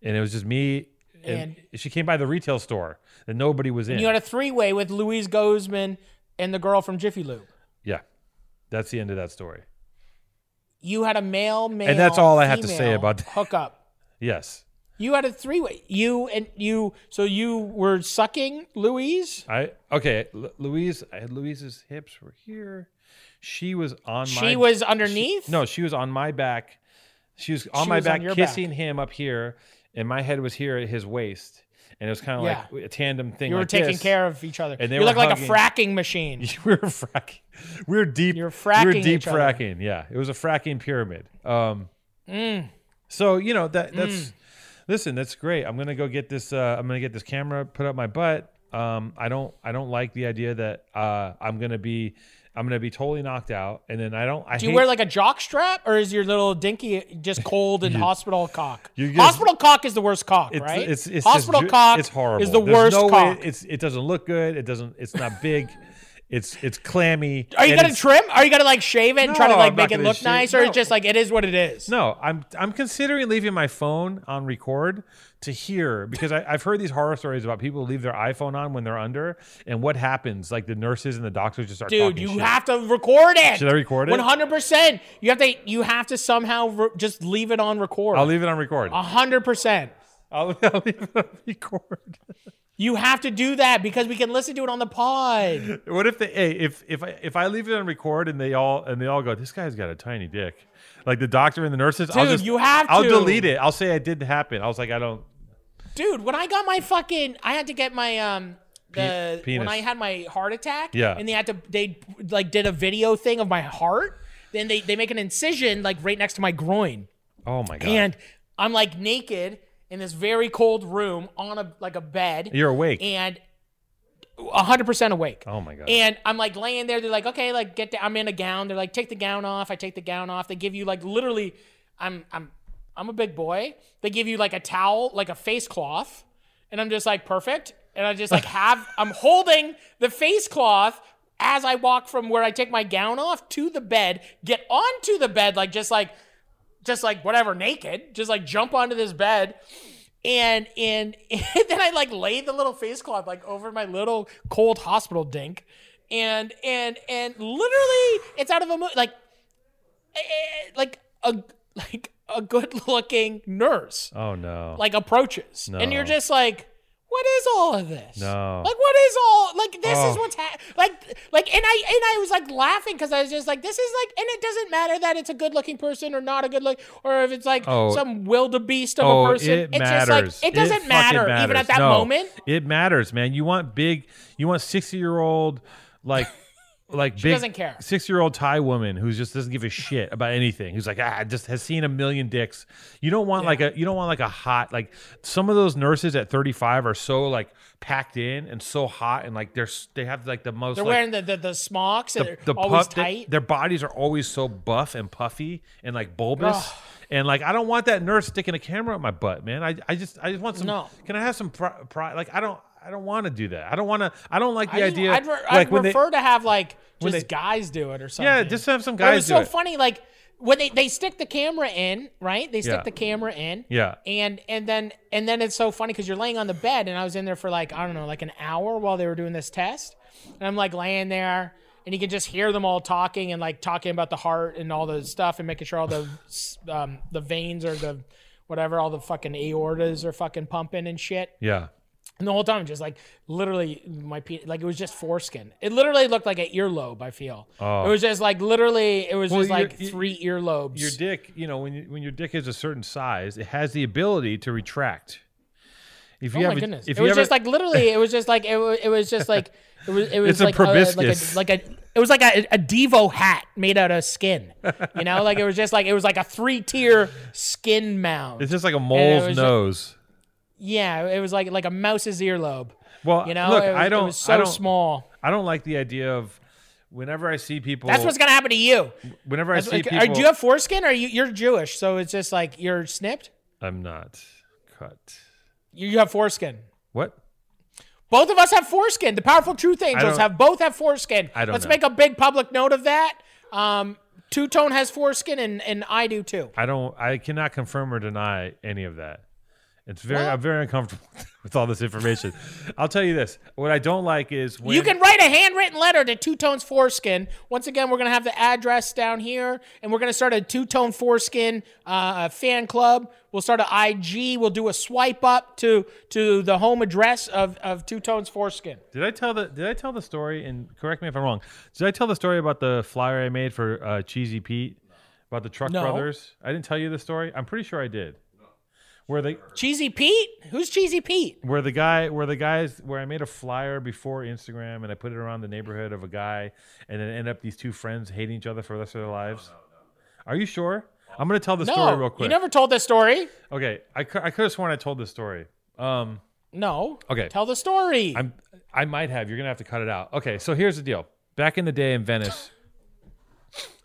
and it was just me. And, And- she came by the retail store that nobody was in. and you had a three-way with Luis Guzman and the girl from Jiffy Lube. yeah, that's the end of that story. You had a male, male, and that's all I have to say about that. hookup. Yes. You had a three way. You and you. So you were sucking Luis. I okay. L- Luis, I had Luis's hips were here. She was on my. She was underneath. No, she was on my back. She was on She my was back, your kissing back. him up here, and my head was here at his waist, and it was kind of Yeah. like a tandem thing. you were like taking this. care of each other. And they you like a fracking machine. we were fracking. We were deep. You were we fracking were deep each other. fracking. Yeah, it was a fracking pyramid. Um, Mm. so you know that that's. Listen, that's great. I'm gonna go get this. Uh, I'm gonna get this camera put up my butt. Um, I don't. I don't like the idea that uh, I'm gonna be. I'm gonna be totally knocked out, and then I don't. I Do you hate- wear like a jock strap, or is your little dinky just cold and hospital cock? Just- hospital cock is the worst cock, It's, right? it's, it's hospital just, cock It's horrible. is the There's worst no cock. Way, it's it doesn't look good. It doesn't. It's not big. It's it's clammy. Are you gonna trim? Are you gonna like shave it and try to like I'm make it look shave- nice, or no. it's just like it is what it is? No, I'm I'm considering leaving my phone on record to hear because I, I've heard these horror stories about people leave their iPhone on when they're under and what happens. Like the nurses and the doctors just start talking. Dude, you shit. have to record it. Should I record it? One hundred percent. You have to. You have to somehow re- just leave it on record. I'll leave it on record. A hundred percent. I'll, I'll leave it on record. You have to do that because we can listen to it on the pod. What if they? Hey, if if I if I leave it on record and they all and they all go, this guy's got a tiny dick, like the doctor and the nurses. I'll just you have I'll delete it. I'll say it didn't happen. I was like, I don't. Dude, when I got my fucking, I had to get my um. The, when I had my heart attack, Yeah. and they had to, they like did a video thing of my heart. Then they they make an incision like right next to my groin, Oh my god. and I'm like naked in this very cold room on a like a bed, You're awake. and 100% awake. oh my god. And I'm like laying there. They're like, okay, like get down. I'm in a gown. They're like, take the gown off. I take the gown off. They give you like literally, I'm I'm I'm a big boy. They give you like a towel, like a face cloth, and I'm just like perfect. And I just like have I'm holding the face cloth as I walk from where I take my gown off to the bed, get onto the bed, like just like just like whatever, naked, just like jump onto this bed. And, and and then I like lay the little face cloth like over my little cold hospital dink, and and and literally it's out of a mo- like eh, eh, like a like a good looking nurse oh no. like approaches, and you're just like, what is all of this? No. Like what is all like this is Oh. what's ha- like like and I and I was like laughing because I was just like this is like and it doesn't matter that it's a good looking person or not a good look or if it's like Oh. some wildebeest of oh, a person. it it's matters. just like it doesn't fucking matter even at that No, moment. It matters, man. You want big. You want sixty year old like. Like big doesn't care. six year old Thai woman who just doesn't give a shit about anything. Who's like ah, just has seen a million dicks. You don't want like a you don't want like a hot like some of those nurses at thirty five are so like packed in and so hot and like they're they have like the most They're like, wearing the the, the smocks and the, they're the always puff- they- tight. their bodies are always so buff and puffy and like bulbous. Ugh. And like I don't want that nurse sticking a camera up my butt, man. I, I just I just want some. No. Can I have some pride? Pri- like I don't I don't want to do that. I don't want to. I don't like the I idea. I'd, re- like I'd when they prefer to have like just they- guys do it or something. yeah, just have some guys. But it was so it. funny, like when they, they stick the camera in, right? They stick Yeah. the camera in. Yeah. And and then and then it's so funny because you're laying on the bed, and I was in there for like I don't know, like an hour while they were doing this test, and I'm like laying there, and you can just hear them all talking and like talking about the heart and all the stuff and making sure all the um, the veins or the whatever, all the fucking aortas are fucking pumping and shit. Yeah. And the whole time, just like literally, my pe- like it was just foreskin. It literally looked like an earlobe. I feel. Oh. It was just like literally, it was Well, just your- like your- three earlobes. Your dick, you know, when you, when your dick is a certain size, it has the ability to retract. If oh you my a- goodness! if It you was have a- just like literally, it was just like it was, it was just like it was it was It's a like, uh, like proboscis. a like a it was like a, a Devo hat made out of skin. You know, like it was just like it was like a three tier skin mound. it's just like a mole's was- nose. Yeah, it was like like a mouse's earlobe. Well, You know, look, it was, I don't, it was so I don't, small. I don't like the idea of whenever I see people. That's what's gonna happen to you. whenever I That's see like- people. are, do you have foreskin? Or are you you're Jewish, so it's just like you're snipped. I'm not cut. You, you have foreskin. What? Both of us have foreskin. The powerful truth angels have both have foreskin. I don't Let's know. make a big public note of that. Um, Two Tone has foreskin, and and I do too. I don't. I cannot confirm or deny any of that. It's very What? I'm very uncomfortable with all this information. I'll tell you this. What I don't like is when You can write a handwritten letter to Two Tones Foreskin. Once again, we're gonna have the address down here, and we're gonna start a Two Tone Foreskin uh, fan club. We'll start an IG. We'll do a swipe up to to the home address of, of Two Tones Foreskin. Did I tell the Did I tell the story? And correct me if I'm wrong. Did I tell the story about the flyer I made for uh, Cheesy Pete about the Truck No. Brothers? I didn't tell you the story. I'm pretty sure I did. Where the Cheesy Pete? Who's Cheesy Pete? where the guy where the guys where I made a flyer before Instagram and I put it around the neighborhood of a guy and then end up these two friends hating each other for the rest of their lives. Are you sure? I'm gonna tell the story real quick. you never told this story. okay, I, cou- I could have sworn I told this story. Um, No. Okay. Tell the story. I'm I might have. You're gonna have to cut it out. Okay, so here's the deal. Back in the day in Venice,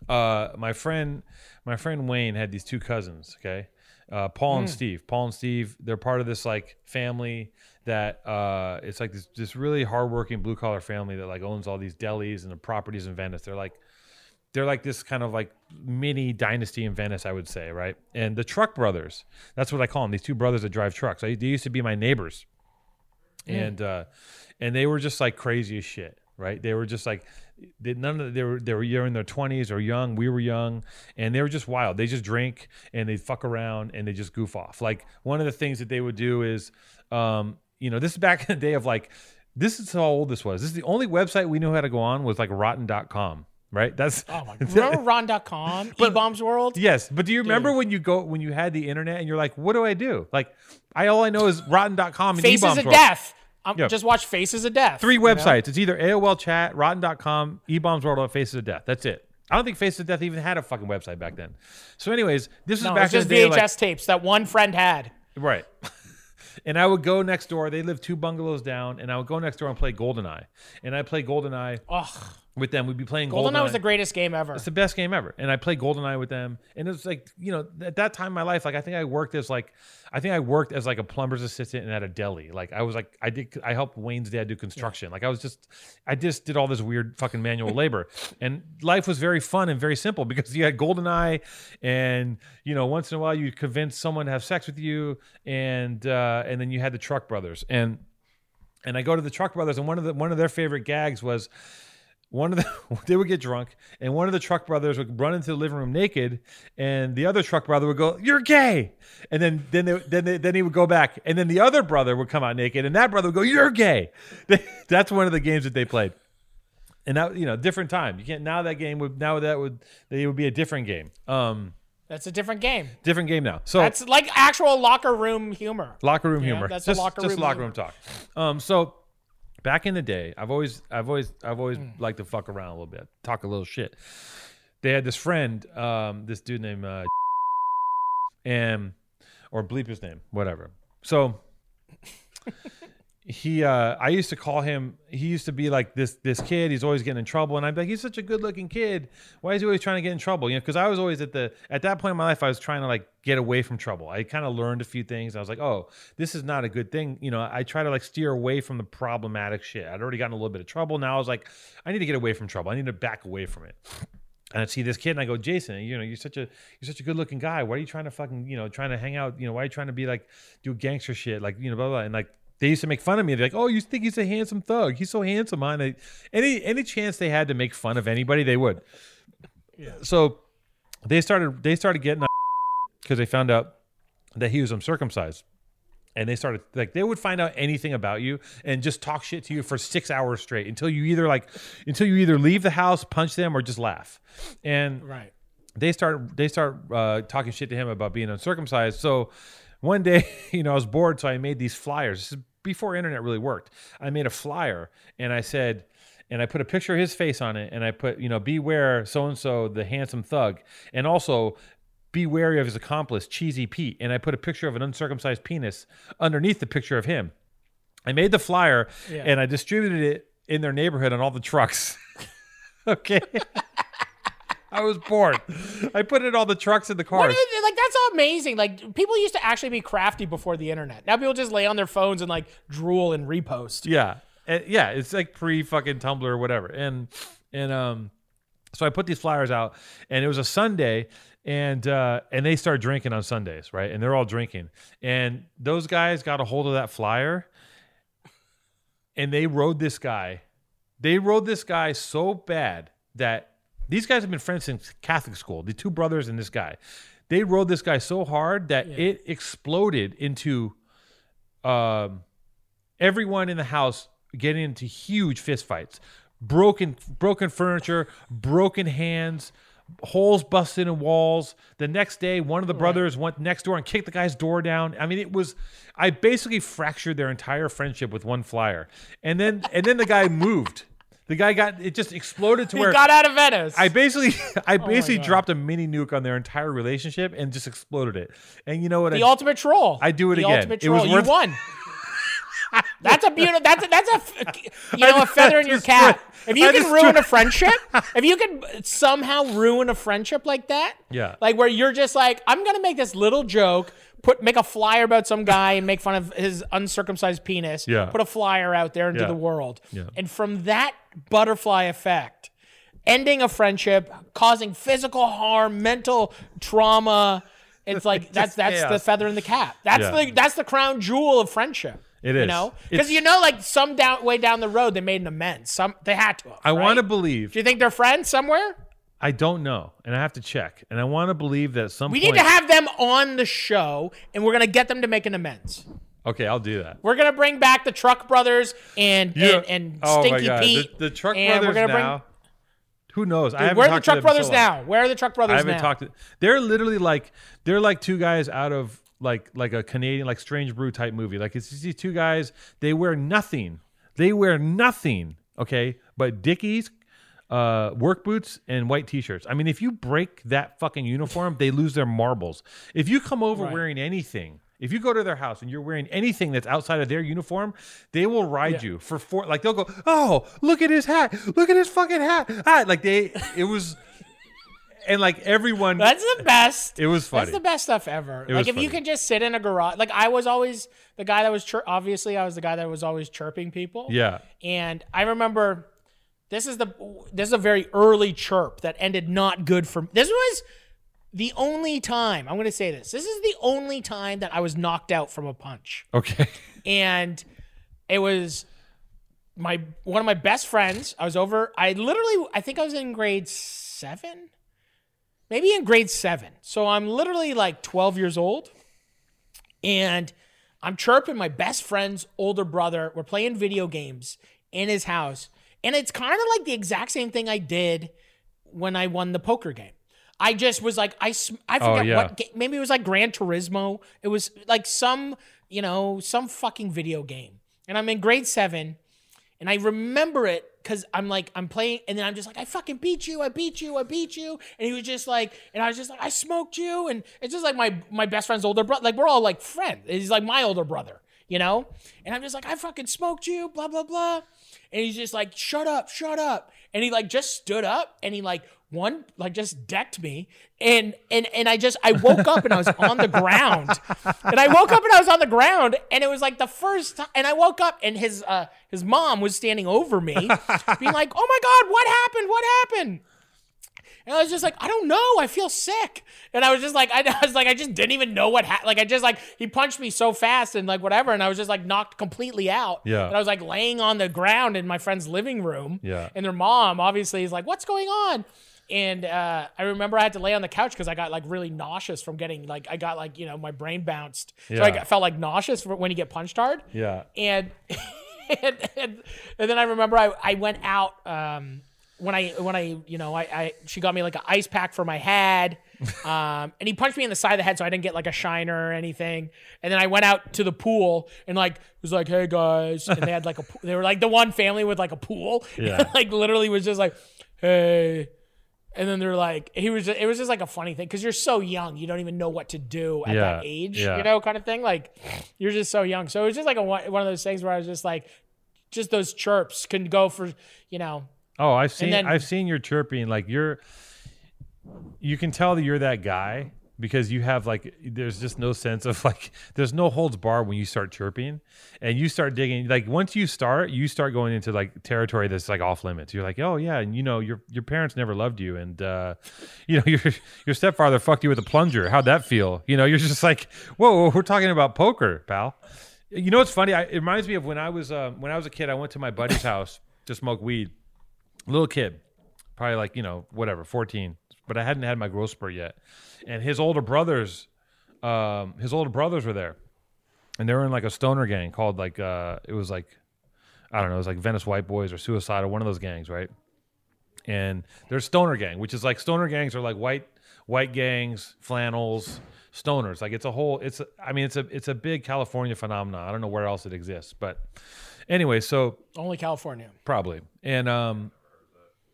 uh, my friend my friend Wayne had these two cousins. Okay, uh, Paul Hmm. and Steve. Paul and Steve. They're part of this like family that uh, it's like this this really hardworking blue collar family that like owns all these delis and the properties in Venice. They're like they're like this kind of like mini dynasty in Venice, I would say, right? And the Truck Brothers, that's what I call them. These two brothers that drive trucks. I, they used to be my neighbors, and uh, and they were just like crazy as shit, right? They were just like they, none of they were they were you're in their twenties or young. We were young, and they were just wild. They just drink and they fuck around and they just goof off. Like one of the things that they would do is, um, you know, this is back in the day of like. This is how old this was. This is the only website we knew how to go on was like rotten.com, right? That's oh my god. Remember Ron.com? eBaum's World? Yes, but do you remember when you go when you had the internet and you're like, what do I do? Like, I all I know is rotten.com and Faces eBaum's of World. Death. Um, Yeah. Just watch Faces of Death. Three you know? websites. It's either AOL chat, rotten.com, eBaum's World, or Faces of Death. That's it. I don't think Faces of Death even had a fucking website back then. So, anyways, this is No, back just in the day. VHS like- tapes that one friend had. Right. and I would go next door. They lived two bungalows down, and I would go next door and play GoldenEye. And I play GoldenEye Ugh. With them. We'd be playing GoldenEye GoldenEye. was the greatest game ever. It's the best game ever. And I played GoldenEye with them. And it was like, you know, at that time in my life, like I think I worked as like I think I worked as like a plumber's assistant and at a deli. Like I was like I did I helped Wayne's dad do construction. Like I was just I just did all this weird fucking manual labor. And life was very fun and very simple because you had GoldenEye and you know, once in a while you convince someone to have sex with you and uh and then you had the truck brothers. And and I go to the Truck Brothers, and one of the one of their favorite gags was one of the they would get drunk, and one of the Truck Brothers would run into the living room naked, and the other Truck Brother would go, "You're gay," and then then they, then they, then he would go back, and then the other brother would come out naked, and that brother would go, "You're gay." That's one of the games that they played, and that you know different time. You can't now that game would now that would it would be a different game, um, That's a different game. different game now. So That's like actual locker room humor. locker room humor. that's a just, locker just room locker humor. room talk. Um, so back in the day, I've always, I've always, I've always Hmm. liked to fuck around a little bit, talk a little shit. They had this friend, um, this dude named, uh, and or bleep his name, whatever. So he uh I used to call him he used to be like this this kid. He's always getting in trouble. And be like he's such a good looking kid. Why is he always trying to get in trouble? You know because I was always at the at that point in my life I was trying to like get away from trouble. I kind of learned a few things. I was like oh this is not a good thing. You know I try to like steer away from the problematic shit. I'd already gotten a little bit of trouble. Now I was like I need to get away from trouble. I need to back away from it. And I'd see this kid and I go, Jason, you know, you're such a you're such a good looking guy. Why are you trying to fucking, you know, trying to hang out, you know, why are you trying to be like do gangster shit? Like, you know, blah blah blah. And like they used to make fun of me. They're like, Oh, you think he's a handsome thug. He's so handsome, huh? They, any any chance they had to make fun of anybody, they would. Yeah. So they started they started getting because they found out that he was uncircumcised. And they started like they would find out anything about you and just talk shit to you for six hours straight until you either like until you either leave the house, punch them, or just laugh. And Right. they start they start uh, talking shit to him about being uncircumcised. So one day, you know, I was bored, so I made these flyers. This is before internet really worked. I made a flyer and I said, and I put a picture of his face on it, and I put, you know, beware so and so, the handsome thug, and also be wary of his accomplice, Cheesy Pete. And I put a picture of an uncircumcised penis underneath the picture of him. I made the flyer Yeah. and I distributed it in their neighborhood on all the trucks. okay. I was bored. I put it on the trucks in the cars. is like that's amazing. Like people used to actually be crafty before the internet. Now people just lay on their phones and like drool and repost. Yeah, Uh, yeah. It's like pre fucking Tumblr or whatever. And and um, So I put these flyers out, and it was a Sunday, and uh, and they start drinking on Sundays, right? And they're all drinking, and those guys got a hold of that flyer, and they rode this guy. They rode this guy so bad that these guys have been friends since Catholic school. The two brothers and this guy, they rode this guy so hard that it exploded into um, everyone in the house getting into huge fistfights, broken broken furniture, broken hands, holes busted in walls. The next day, one of the brothers went next door and kicked the guy's door down. I mean, it was I basically fractured their entire friendship with one flyer. And then and then the guy moved. The guy got it just exploded to He where got out of Venice. I basically I oh basically God. dropped a mini nuke on their entire relationship and just exploded it. And you know what? the I, ultimate troll. I do it the again. Ultimate It was troll. worth- you won. that's a beautiful. That's a, that's a you know a feather in your cap. If you can ruin a friendship, if you can somehow ruin a friendship like that, Yeah. like where you're just like, I'm gonna make this little joke, put make a flyer about some guy and make fun of his uncircumcised penis. Yeah. Put a flyer out there into Yeah. the world, Yeah. and from that butterfly effect, ending a friendship, causing physical harm, mental trauma. It's like that's that's the feather in the cap. That's Yeah. the that's the crown jewel of friendship. It You know, because you know, like some down way down the road, they made an amends. Some they had to. Have, I right? want to believe. Do you think they're friends somewhere? I don't know, and I have to check. And I want to believe that at some We point. need to have them on the show, and we're gonna get them to make an amends. okay, I'll do that. We're gonna bring back the Truck Brothers and and, and oh Stinky god, Pete. the, the truck and brothers we're gonna now. who knows? I Bring, haven't where are the talked to Truck them in Brothers so long. now? Where are the Truck Brothers I haven't now? talked to. They're literally like they're like two guys out of like like a Canadian like Strange Brew type movie. Like it's these two guys. They wear nothing. They wear nothing. Okay, but Dickies, uh, work boots and white t-shirts. I mean, if you break that fucking uniform, they lose their marbles. If you come over Right. wearing anything. If you go to their house and you're wearing anything that's outside of their uniform, they will ride you for four. Like they'll go, oh, look at his hat, look at his fucking hat. Ah, like they, it was, and like everyone, That's the best. it was funny. That's the best stuff ever. It like if you can just sit in a garage. Like I was always the guy that was chir- obviously I was the guy that was always chirping people. Yeah. And I remember this is the this is a very early chirp that ended not good for me. this was the only time I'm going to say this. This is the only time that I was knocked out from a punch. Okay. And it was my one of my best friends. I was over I literally I think I was in grade 7 maybe in grade seven. So I'm literally like 12 years old. And I'm chirping my best friend's older brother. We're playing video games in his house. And it's kind of like the exact same thing I did when I won the poker game. I just was like, I, I oh, forget yeah. what game. Maybe it was like Gran Turismo. It was like some, you know, some fucking video game. And I'm in grade seven. And I remember it because I'm like, I'm playing, and then I'm just like, I fucking beat you, I beat you, I beat you. And he was just like, and I was just like, I smoked you. And it's just like my my best friend's older brother. Like we're all like friends. He's like my older brother, you know? And I'm just like, I fucking smoked you, blah, blah, blah. And he's just like, shut up, shut up. And he like just stood up and he like one like just decked me and and and I just I woke up and I was on the ground and I woke up and I was on the ground and it was like the first time and I woke up and his uh his mom was standing over me being like oh my god what happened what happened and I was just like, I don't know. I feel sick. And I was just like, I, I was like, I just didn't even know what happened. Like, I just like, he punched me so fast and like whatever. And I was just like knocked completely out. Yeah. And I was like laying on the ground in my friend's living room. Yeah. And their mom obviously is like, what's going on? And uh, I remember I had to lay on the couch because I got like really nauseous from getting like, I got like, you know, my brain bounced. yeah. So I got- felt like nauseous when you get punched hard Yeah. and and, and, and then I remember I, I went out um, when I when I you know I, I she got me like an ice pack for my head um, and he punched me in the side of the head so I didn't get like a shiner or anything and then I went out to the pool and like was like hey guys and they had like a they were like the one family with like a pool Yeah. like literally was just like hey and then they're like he was it was just like a funny thing because you're so young you don't even know what to do at Yeah, that age yeah. you know kind of thing like you're just so young so it was just like a one one of those things where I was just like just those chirps can go for you know Oh, I've seen then- I've seen your chirping. Like you're, you can tell that you're that guy because you have like there's just no sense of like there's no holds bar when you start chirping. And you start digging like once you start you start going into like territory that's like off limits. You're like oh yeah and you know your your parents never loved you and uh you know your your stepfather fucked you with a plunger. How'd that feel? You know you're just like whoa we're talking about poker pal. You know what's funny? I, it reminds me of when i was uh, when i was a kid i went to my buddy's house to smoke weed little kid probably like you know whatever 14 but i hadn't had my growth spurt yet. And his older brothers um his older brothers were there. And they were in like a stoner gang called like uh it was like i don't know it was like venice white boys or suicide or one of those gangs right? And there's stoner gang which is like stoner gangs are like white white gangs flannels stoners. Like it's a whole it's a, i mean it's a it's a big california phenomenon. I don't know where else it exists but anyway so Only California. Probably. And um,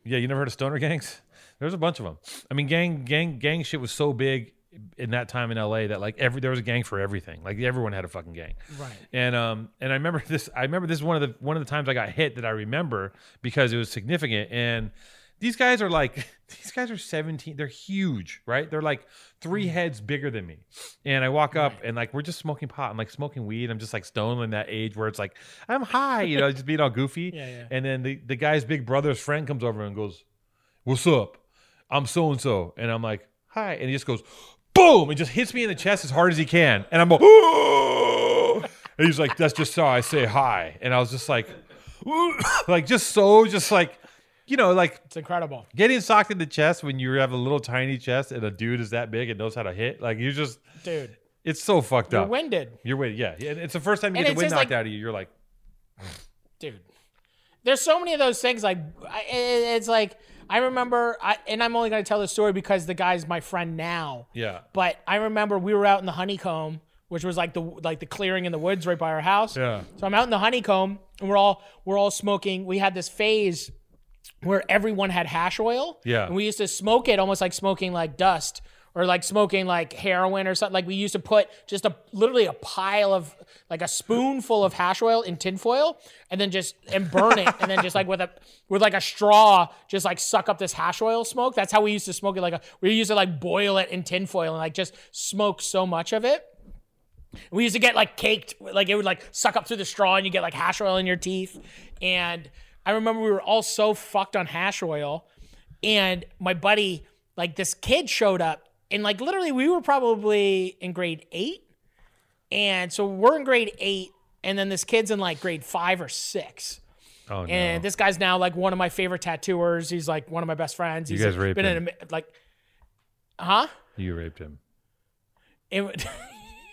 yeah, you never heard of stoner gangs? There's a bunch of them. I mean, gang gang gang shit was so big in that time in LA that like every there was a gang for everything. Like everyone had a fucking gang. Right. And um and I remember this I remember this is one of the one of the times I got hit that I remember because it was significant and these guys are like these guys are 17 they're huge right? They're like three mm. heads bigger than me. And i walk up and like we're just smoking pot. I'm like smoking weed. I'm just like stoned in that age where it's like i'm high you know just being all goofy. Yeah, yeah. and then the, the guy's big brother's friend comes over and goes what's up? I'm so and so and i'm like hi. And he just goes boom! And just hits me in the chest as hard as he can. And i'm like and he's like that's just how i say hi. And i was just like like just so just like you know like It's incredible. getting socked in the chest when you have a little tiny chest and a dude is that big and knows how to hit like you just Dude, it's so fucked up. you're winded. you're winded yeah it's the first time you And get the wind knocked like- out of you you're like dude. There's so many of those things. Like I- it's like I remember, I, and I'm only gonna tell the story because the guy's my friend now. yeah But I remember we were out in the honeycomb, which was like the like the clearing in the woods right by our house. Yeah. So I'm out in the honeycomb, and we're all we're all smoking. We had this phase where everyone had hash oil. Yeah. And we used to smoke it almost like smoking like dust or like smoking like heroin or something. Like we used to put just a literally a pile of like a spoonful of hash oil in tinfoil and then just and burn it and then just like with a with like a straw just like suck up this hash oil smoke. That's how we used to smoke it. Like a, we used to like boil it in tinfoil and like just smoke so much of it. We used to get like caked, like it would like suck up through the straw and you get like hash oil in your teeth. And I remember we were all so fucked on hash oil. And my buddy, like this kid showed up and like literally we were probably in grade eight. And so we're in grade eight. And then this kid's in like grade five or six. oh no And this guy's now like one of my favorite tattooers. He's like one of my best friends. He's guys like, raped been him. in a, like, huh? you raped him It,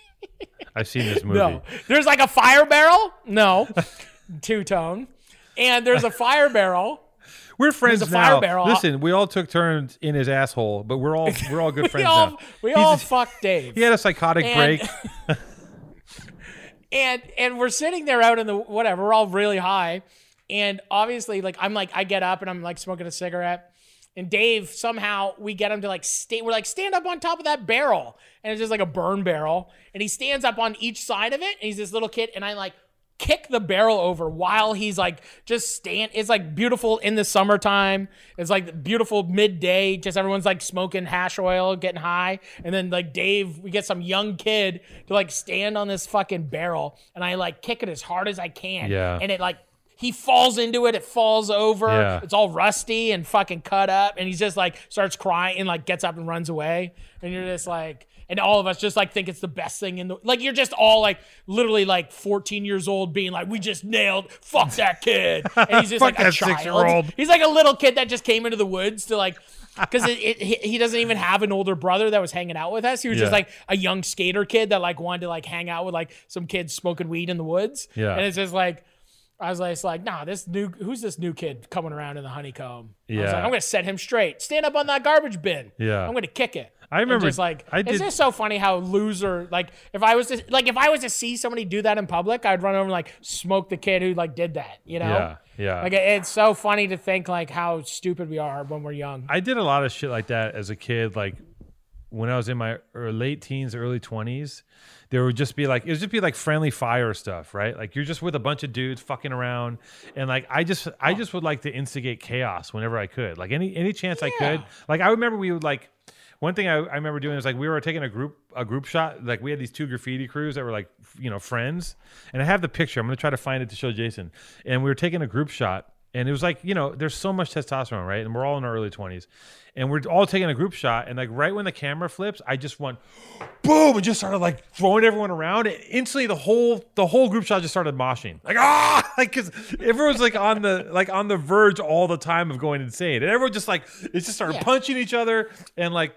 i've seen this movie No. There's like a fire barrel. No. Two tone. And there's a fire barrel. we're friends a fire now barrel. listen we all took turns in his asshole but we're all we're all good We friends all now we He's- all fucked Dave. he had a psychotic And- break and and we're sitting there out in the whatever, we're all really high. And obviously, like I'm like, I get up and I'm like smoking a cigarette. And Dave, somehow we get him to like stay, we're like, stand up on top of that barrel. And it's just like a burn barrel. And he stands up on each side of it. And he's this little kid. And I like kick the barrel over while he's like just stand. It's like beautiful in the summertime. It's like beautiful midday. Just everyone's like smoking hash oil, getting high. And then like Dave, we get some young kid to like stand on this fucking barrel. And I like kick it as hard as I can. Yeah. And it like, he falls into it, it falls over. Yeah. It's all rusty and fucking cut up. And he's just like starts crying and like gets up and runs away. And you're just like, and all of us just like think it's the best thing in the like you're just all like literally like 14 years old being like, we just nailed fuck that kid. And he's just like a child. six-year-old. He's like a little kid that just came into the woods to like because he doesn't even have an older brother that was hanging out with us. He was just like a young skater kid that like wanted to like hang out with like some kids smoking weed in the woods. Yeah. And it's just like I was like, it's like, nah, this new who's this new kid coming around in the honeycomb? I was Yeah. like, I'm gonna set him straight. Stand up on that garbage bin. Yeah. I'm gonna kick it. I remember- just like I it's just so funny how loser like if I was to like if I was to see somebody do that in public, I'd run over and like smoke the kid who like did that. You know? yeah yeah Like it's so funny to think like how stupid we are when we're young. I did a lot of shit like that as a kid. Like when I was in my er- late teens, early twenties, there would just be like it would just be like friendly fire stuff, right? Like you're just with a bunch of dudes fucking around, and like I just I just would like to instigate chaos whenever I could. Like any any chance I could. Like I remember we would like one thing I, I remember doing is like we were taking a group a group shot. Like we had these two graffiti crews that were like you know friends, and I have the picture. I'm gonna try to find it to show Jason. And we were taking a group shot, and it was like you know there's so much testosterone, right? And we're all in our early 20s, and we're all taking a group shot. And like right when the camera flips, I just went boom and just started like throwing everyone around. And instantly, the whole the whole group shot just started moshing, like ah, like because everyone's like on the like on the verge all the time of going insane, and everyone just like it just started Yeah. punching each other and like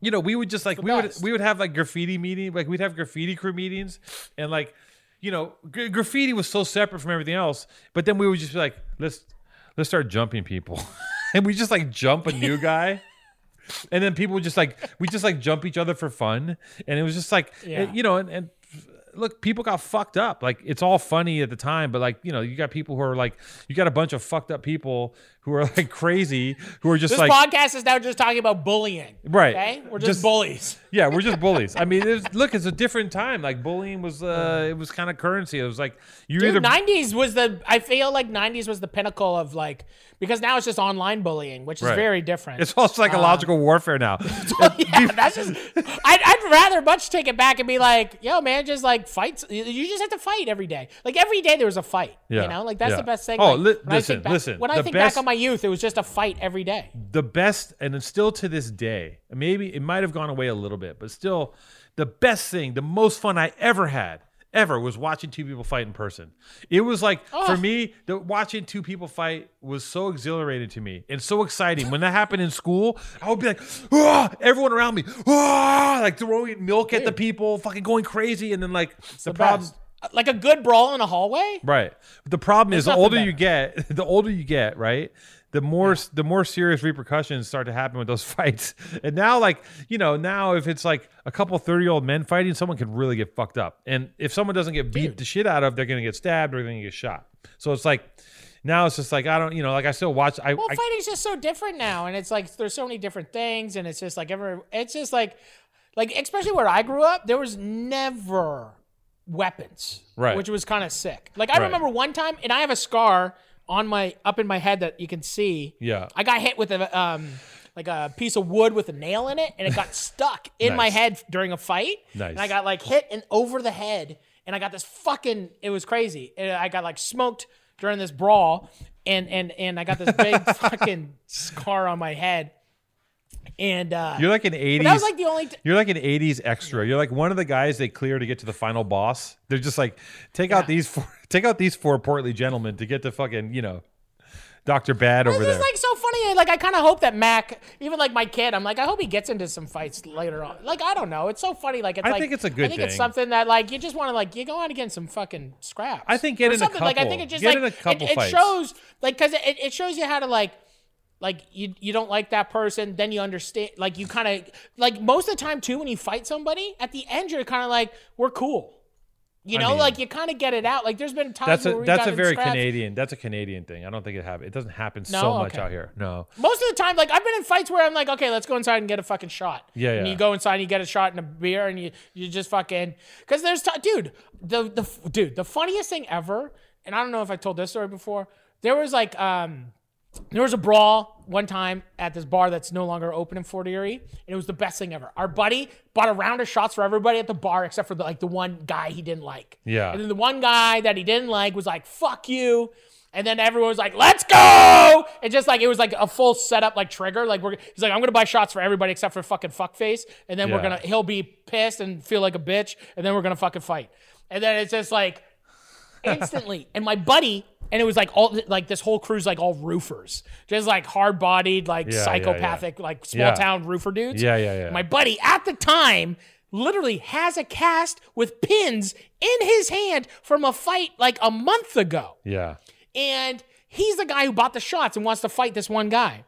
you know, we would just like we would we would have like graffiti meeting, like we'd have graffiti crew meetings, and like you know, gra- graffiti was so separate from everything else. But then we would just be like, let's let's start jumping people, and we just like jump a new guy. And then people would just like we just like jump each other for fun, and it was just like Yeah. you know, and, and look, people got fucked up. Like it's all funny at the time, but like you know, you got people who are like you got a bunch of fucked up people who are like crazy, who are just This like podcast is now just talking about bullying. Right. Okay? We're just, Just- bullies. Yeah, we're just bullies. I mean, it was, look, it's a different time. Like bullying was, uh, it was kind of currency. It was like you Dude, either 90s was the I feel like 90s was the pinnacle of like because now it's just online bullying, which is Right. very different. it's all psychological warfare now. yeah, that's just I'd, I'd rather much take it back and be like, yo, man, just like fights. You just have to fight every day. Like every day there was a fight. Yeah, You know, like that's yeah. the best thing. Oh, like, li- listen, think back, listen, When I think back on my youth, it was just a fight every day. the best, and it's still to this day. Maybe it might have gone away a little bit, but still, the best thing, the most fun I ever had. Ever was watching two people fight in person. It was like for Oh. me, the watching two people fight was so exhilarating to me and so exciting. When that happened in school, I would be like, ah, everyone around me, ah, like throwing milk at the people, fucking going crazy, and then like the, The problem, best. Like a good brawl in a hallway. Right. But the problem is the older you get, the older you get, right? The more the more serious repercussions start to happen with those fights. And now like, you know, now if it's like a couple 30-year-old men fighting, someone could really get fucked up. And if someone doesn't get beat the shit out of, they're going to get stabbed or they're going to get shot. So it's like now it's just like I don't, you know, like I still watch I, Well, I fighting's just so different now, and it's like there's so many different things, and it's just like every. It's just like, like especially where I grew up, there was never weapons, Right. Which was kind of sick. Like I Right. remember one time, and I have a scar on my up in my head that you can see. Yeah. I got hit with a um like a piece of wood with a nail in it, and it got stuck in my head during a fight. Nice. And I got like hit and over the head, and I got this fucking. It was crazy. And I got like smoked during this brawl, and and and I got this big fucking scar on my head. And uh, you're like an 80s that was like the only. T- You're like an 80s extra. You're like one of the guys they clear to get to the final boss. They're just like, take out these four, take out these four portly gentlemen to get to fucking, you know, Dr. Bad over It's there. just like so funny. Like I kind of hope that Mac, even like my kid, I'm like I hope he gets into some fights later on. Like I don't know. It's so funny. Like it's I like, think it's a good I think it's something that like you just want to like you go out and get some fucking scraps. I think get Or in a something. Like I think it just Get like in a couple it, it shows like because it, it shows you how to like like you you don't like that person then you understand like you kind of like most of the time too when you fight somebody at the end you're kind of like we're cool you I know mean- like you kind of get it out like there's been times that's a that's a very scraps. Canadian. That's a Canadian thing. I don't think it happens. It doesn't happen so No? much Okay. out here. No. Most of the time, like I've been in fights where I'm like, okay, let's go inside and get a fucking shot. Yeah, And you go inside and you get a shot and a beer and you you just fucking because there's t- dude the the dude the funniest thing ever and I don't know if I told this story before. There was like um there was a brawl one time at this bar that's no longer open in Fort Erie, and it was the best thing ever. Our buddy bought a round of shots for everybody at the bar except for the, like the one guy he didn't like. Yeah. And then the one guy that he didn't like was like, "Fuck you." And then everyone was like, "Let's go!" And just like it was like a full setup, like trigger. Like we're he's like, "I'm gonna buy shots for everybody except for fucking fuckface," and then we're gonna he'll be pissed and feel like a bitch, and then we're gonna fucking fight. And then it's just like instantly. and my buddy, and it was like all like this whole crew's like all roofers, just like hard bodied, like Yeah, yeah, yeah. psychopathic, like small Yeah. town roofer dudes. Yeah, yeah, yeah. My buddy at the time literally has a cast with pins in his hand from a fight like a month ago. Yeah. And he's the guy who bought the shots and wants to fight this one guy.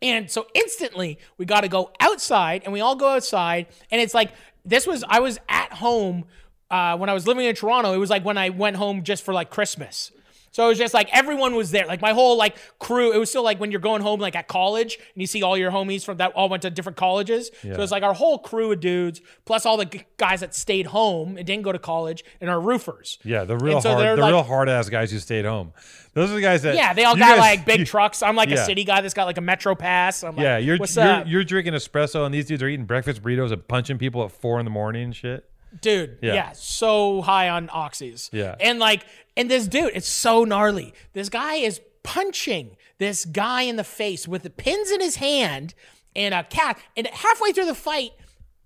And so instantly we got to go outside and we all go outside. And it's like, this was, I was at home uh, when I was living in Toronto. It was like when I went home just for like Christmas. So it was just like everyone was there. Like my whole like crew. It was still like when you're going home like at college and you see all your homies from that all went to different colleges. Yeah. So it's like our whole crew of dudes plus all the guys that stayed home and didn't go to college and our roofers. Yeah, the real so hard, the like- real hard ass guys who stayed home. Those are the guys that. Yeah, they all got guys- like big you- trucks. I'm like yeah. a city guy that's got like a metro pass. I'm like, Yeah, you're what's you're, up, you're drinking espresso, and these dudes are eating breakfast burritos and punching people at four in the morning and shit. Dude? Yeah. Yeah. so high on oxys. Yeah. and like, and this dude, it's so gnarly. This guy is punching this guy in the face with the pins in his hand and a cat. And halfway through the fight.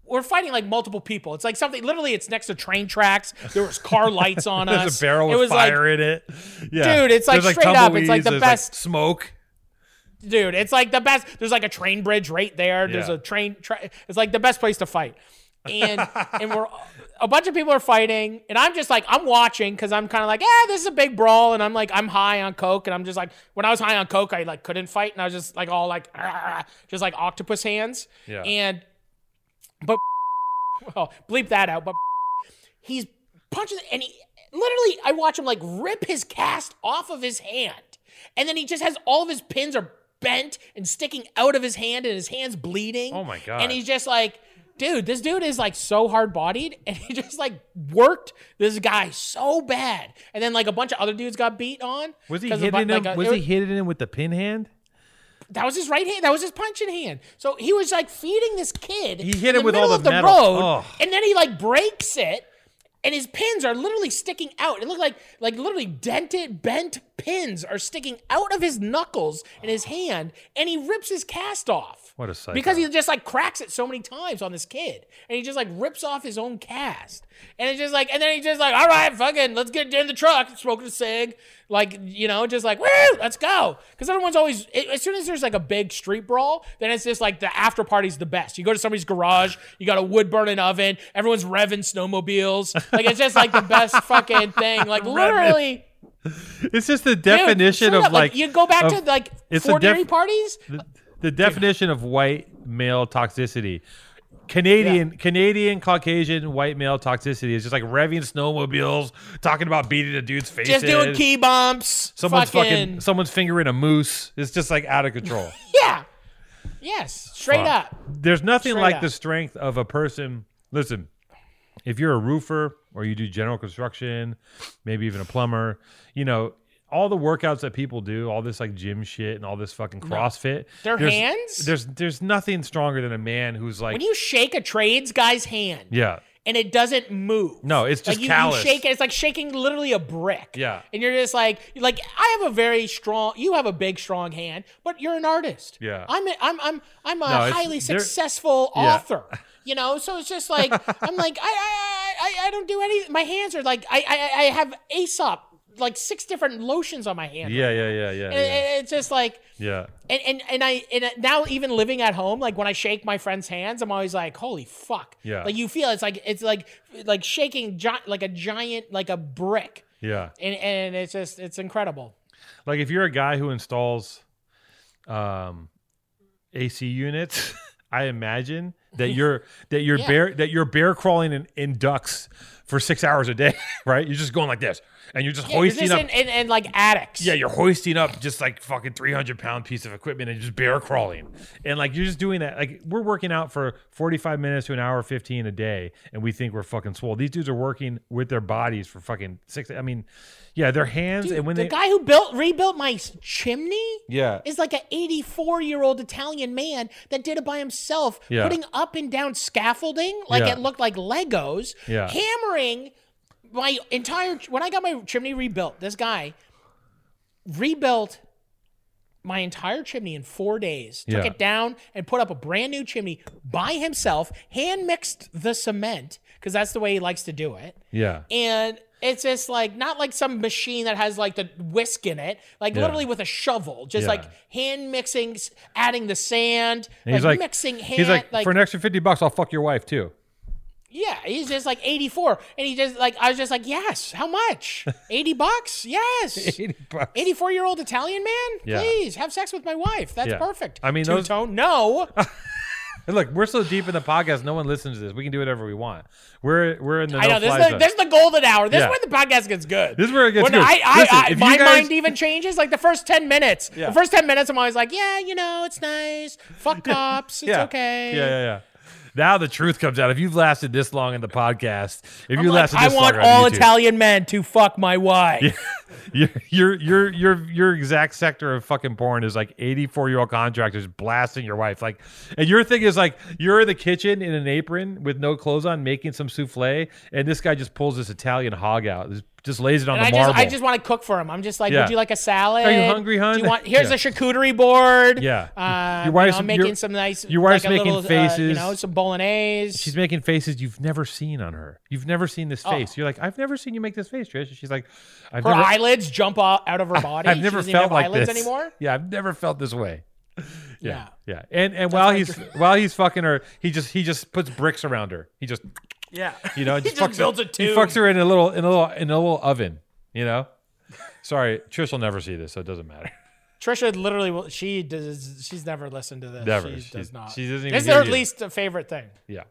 We're fighting like multiple people. It's like something. Literally, it's next to train tracks. There was car lights on us. There's a barrel it was like, fire in it. Yeah, Dude, it's like There's, straight up, it's like the there's, best- smoke. dude it's like the best there's like a train bridge right there there's Yeah. a train tra- it's like the best place to fight and and we're a bunch of people are fighting and i'm just like i'm watching because i'm kind of like yeah this is a big brawl and i'm like i'm high on coke and i'm just like when i was high on coke i like couldn't fight and i was just like all like just like octopus hands Yeah. and but well oh, bleep that out but he's punching and he literally I watch him like rip his cast off of his hand. And then he just has all of his pins are bent and sticking out of his hand and his hands bleeding. Oh my God. And he's just like Dude, this dude is like so hard bodied and he just like worked this guy so bad. And then like a bunch of other dudes got beat on. Was he hitting him? like, a- was it he hitting him with the pin hand? that was his right hand. That was his punching hand. So he was like feeding this kid. He hit in him with all middle the of the metal. road, Oh. and then he like breaks it, and his pins are literally sticking out. It looked like like literally dented, bent pins are sticking out of his knuckles in his hand, and he rips his cast off. What a psycho. Because he just like cracks it so many times on this kid, and he just like rips off his own cast, and it's just like, and then he just like, all right, fucking, let's get in the truck, smoking a cig, like you know, just like, woo, let's go, because everyone's always it- as soon as there's like a big street brawl, then it's just like the after party's the best. You go to somebody's garage, you got a wood burning oven, everyone's revving snowmobiles, like it's just like the best fucking thing, like literally. It's just the definition straight of up, like you go back of- to like forty def- parties. The, definition of white male toxicity. Canadian Canadian Caucasian white male toxicity is just like revving snowmobiles, talking about beating a dude's face. Just doing key bumps. Someone's fucking, fucking someone's fingering a moose. It's just like out of control. Yeah. Yes. Straight up. There's nothing Straight like up. the strength of a person. Listen, if you're a roofer or you do general construction, maybe even a plumber, you know, all the workouts that people do, all this like gym shit and all this fucking CrossFit. Their there's- hands? There's there's nothing stronger than a man who's like When you shake a trades guy's hand Yeah. and it doesn't move. No, it's just like you, callous. you shake it, it's like shaking literally a brick. Yeah. And you're just like like I have a very strong you have a big strong hand, but you're an artist. Yeah. I'm a, I'm I'm I'm a No, highly successful Yeah. author. You know, so it's just like I'm like I I, I I don't do any my hands are like I I, I have Aesop like six different lotions on my hand. Yeah, yeah, yeah, yeah. And Yeah. it- it's just like yeah. and, and and I and now even living at home, like when I shake my friend's hands, I'm always like, holy fuck. Yeah. Like you feel it's like it's like like shaking gi- like a giant like a brick. Yeah. And and it's just it's incredible. Like if you're a guy who installs um AC units, I imagine that you're that you're Yeah. bear that you're bear crawling in, in ducks for six hours a day, right? You're just going like this, and you're just Yeah, 'cause hoisting this up. in, in, in like attics. yeah, you're hoisting up just like fucking 300 pound piece of equipment and just bear crawling. And like you're just doing that. Like we're working out for 45 minutes to an hour 15 a day and we think we're fucking swole. These dudes are working with their bodies for fucking six. I mean, yeah, their hands Dude, and when the they. guy who built rebuilt my chimney yeah. is like an 84 year old Italian man that did it by himself, Yeah. putting up and down scaffolding like Yeah. it looked like Legos, Yeah. hammering my entire. When I got my chimney rebuilt, this guy rebuilt my entire chimney in four days. Took Yeah. it down and put up a brand new chimney by himself. Hand mixed the cement because that's the way he likes to do it Yeah. and it's just like not like some machine that has like the whisk in it like Yeah. literally with a shovel just Yeah. like hand mixing adding the sand And he's like, mixing hand he's like, like for an extra 50 bucks, I'll fuck your wife too. Yeah he's just like 84 and he just like i was just like yes how much 80 bucks yes 80 bucks. 84 year old italian man Yeah. please have sex with my wife that's Yeah. perfect I mean, those- two-tone no look, we're so deep in the podcast, no one listens to this. We can do whatever we want. We're we're in the I know this is, the, this is the golden hour. This Yeah. is where the podcast gets good. This is where it gets when good. I, I, Listen, I my guys- mind even changes. Like the first ten minutes. Yeah. The first ten minutes, I'm always like, yeah, you know, it's nice. Fuck cops. It's yeah. okay. Yeah, yeah, yeah. Now the truth comes out. If you've lasted this long in the podcast, if you like, lasted I this want all YouTube, Italian men to fuck my wife. your your your your your exact sector of fucking porn is like 84 year old contractors blasting your wife like and your thing is like you're in the kitchen in an apron with no clothes on making some souffle and this guy just pulls this Italian hog out just, just lays it on And the I just, marble I just want to cook for him. I'm just like, Yeah. would you like a salad? Are you hungry, hon? Do you want? Here's Yeah. a charcuterie board. Yeah. Uh, Your you wife's- know, making your- some nice. your wife's like making little, uh, you know, some bolognese. she's making faces you've never seen on her you've never seen this Oh. face you're like I've never seen you make this face Trish and she's like I've her never eyelids jump out, of her body. I've never felt like eyelids this anymore. yeah I've never felt this way Yeah. yeah and and while my he's while he's fucking her he just he just puts bricks around her he just Yeah. You know, he just, just fucks builds her, a He fucks her in a little in a little in a little oven. You know. Sorry, Trish will never see this, so it doesn't matter. Trisha literally will. She does. She's never listened to this. Never. She She's- does not. she doesn't even This is her you. least favorite thing. Yeah.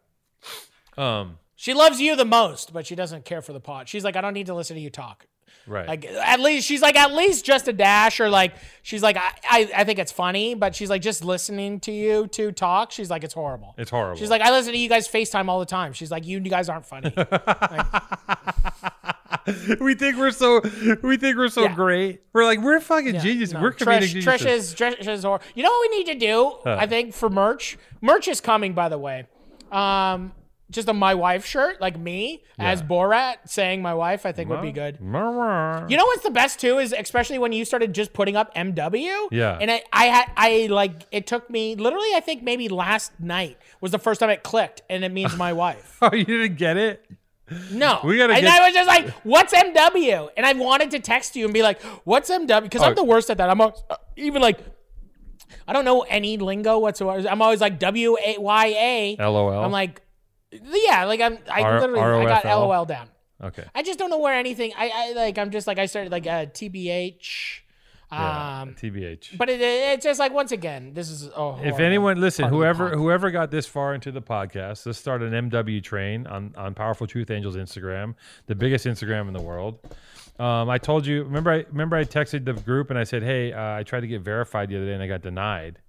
Um. She loves you the most, but she doesn't care for the pot. She's like, I don't need to listen to you talk. Right. Like at least she's like at least just a dash or like she's like I, I I think it's funny, but she's like just listening to you to talk. She's like it's horrible. it's horrible. She's like I listen to you guys FaceTime all the time. She's like you guys aren't funny. we think we're so we think we're so Yeah. great. We're like we're fucking Yeah, geniuses. no. We're comedic Trish, geniuses. Trish is Trish is hor- You know what we need to do? I think for merch. Merch is coming, by the way. Um, just a my wife shirt, like me as Borat saying my wife. I think would be good. You know what's the best too is especially when you started just putting up MW. Yeah. And I, I had I like it took me literally I think maybe last night was the first time it clicked and it means my wife. Oh, you didn't get it? No. We gotta And get- I was just like, what's MW? And I wanted to text you and be like, what's MW? Because Oh. I'm the worst at that. I'm al- uh, even like I don't know any lingo whatsoever. I'm always like W A Y A. LOL. I'm like, yeah, like I'm. I R- literally I got LOL down. Okay. I just don't know where anything. I, I like. I'm just like I started like a TBH. Yeah, Um, TBH. but it, it's just like once again, this is oh. if anyone listen, part of the whoever whoever got this far into the podcast, let's start an MW train on on Powerful Truth Angels Instagram, the biggest Instagram in the world. Um, I told you. Remember, I remember I texted the group and I said, "Hey, uh, I tried to get verified the other day and I got denied."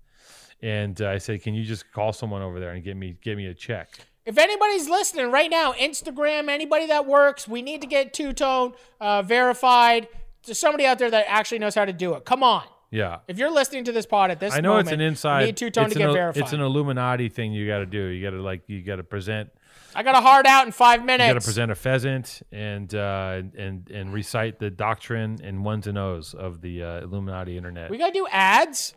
And uh, I said, "Can you just call someone over there and get me get me a check?" If anybody's listening right now, Instagram, anybody that works, we need to get two tone uh, verified. There's somebody out there that actually knows how to do it. Come on. Yeah. If you're listening to this pod at this I know moment, it's an you inside. need two tone to get an, verified. It's an Illuminati thing you got to do. You got to like you got to present. I got a hard out in five minutes. You got to present a pheasant and uh, and and recite the doctrine and ones and O's of the uh, Illuminati internet. we gotta do ads.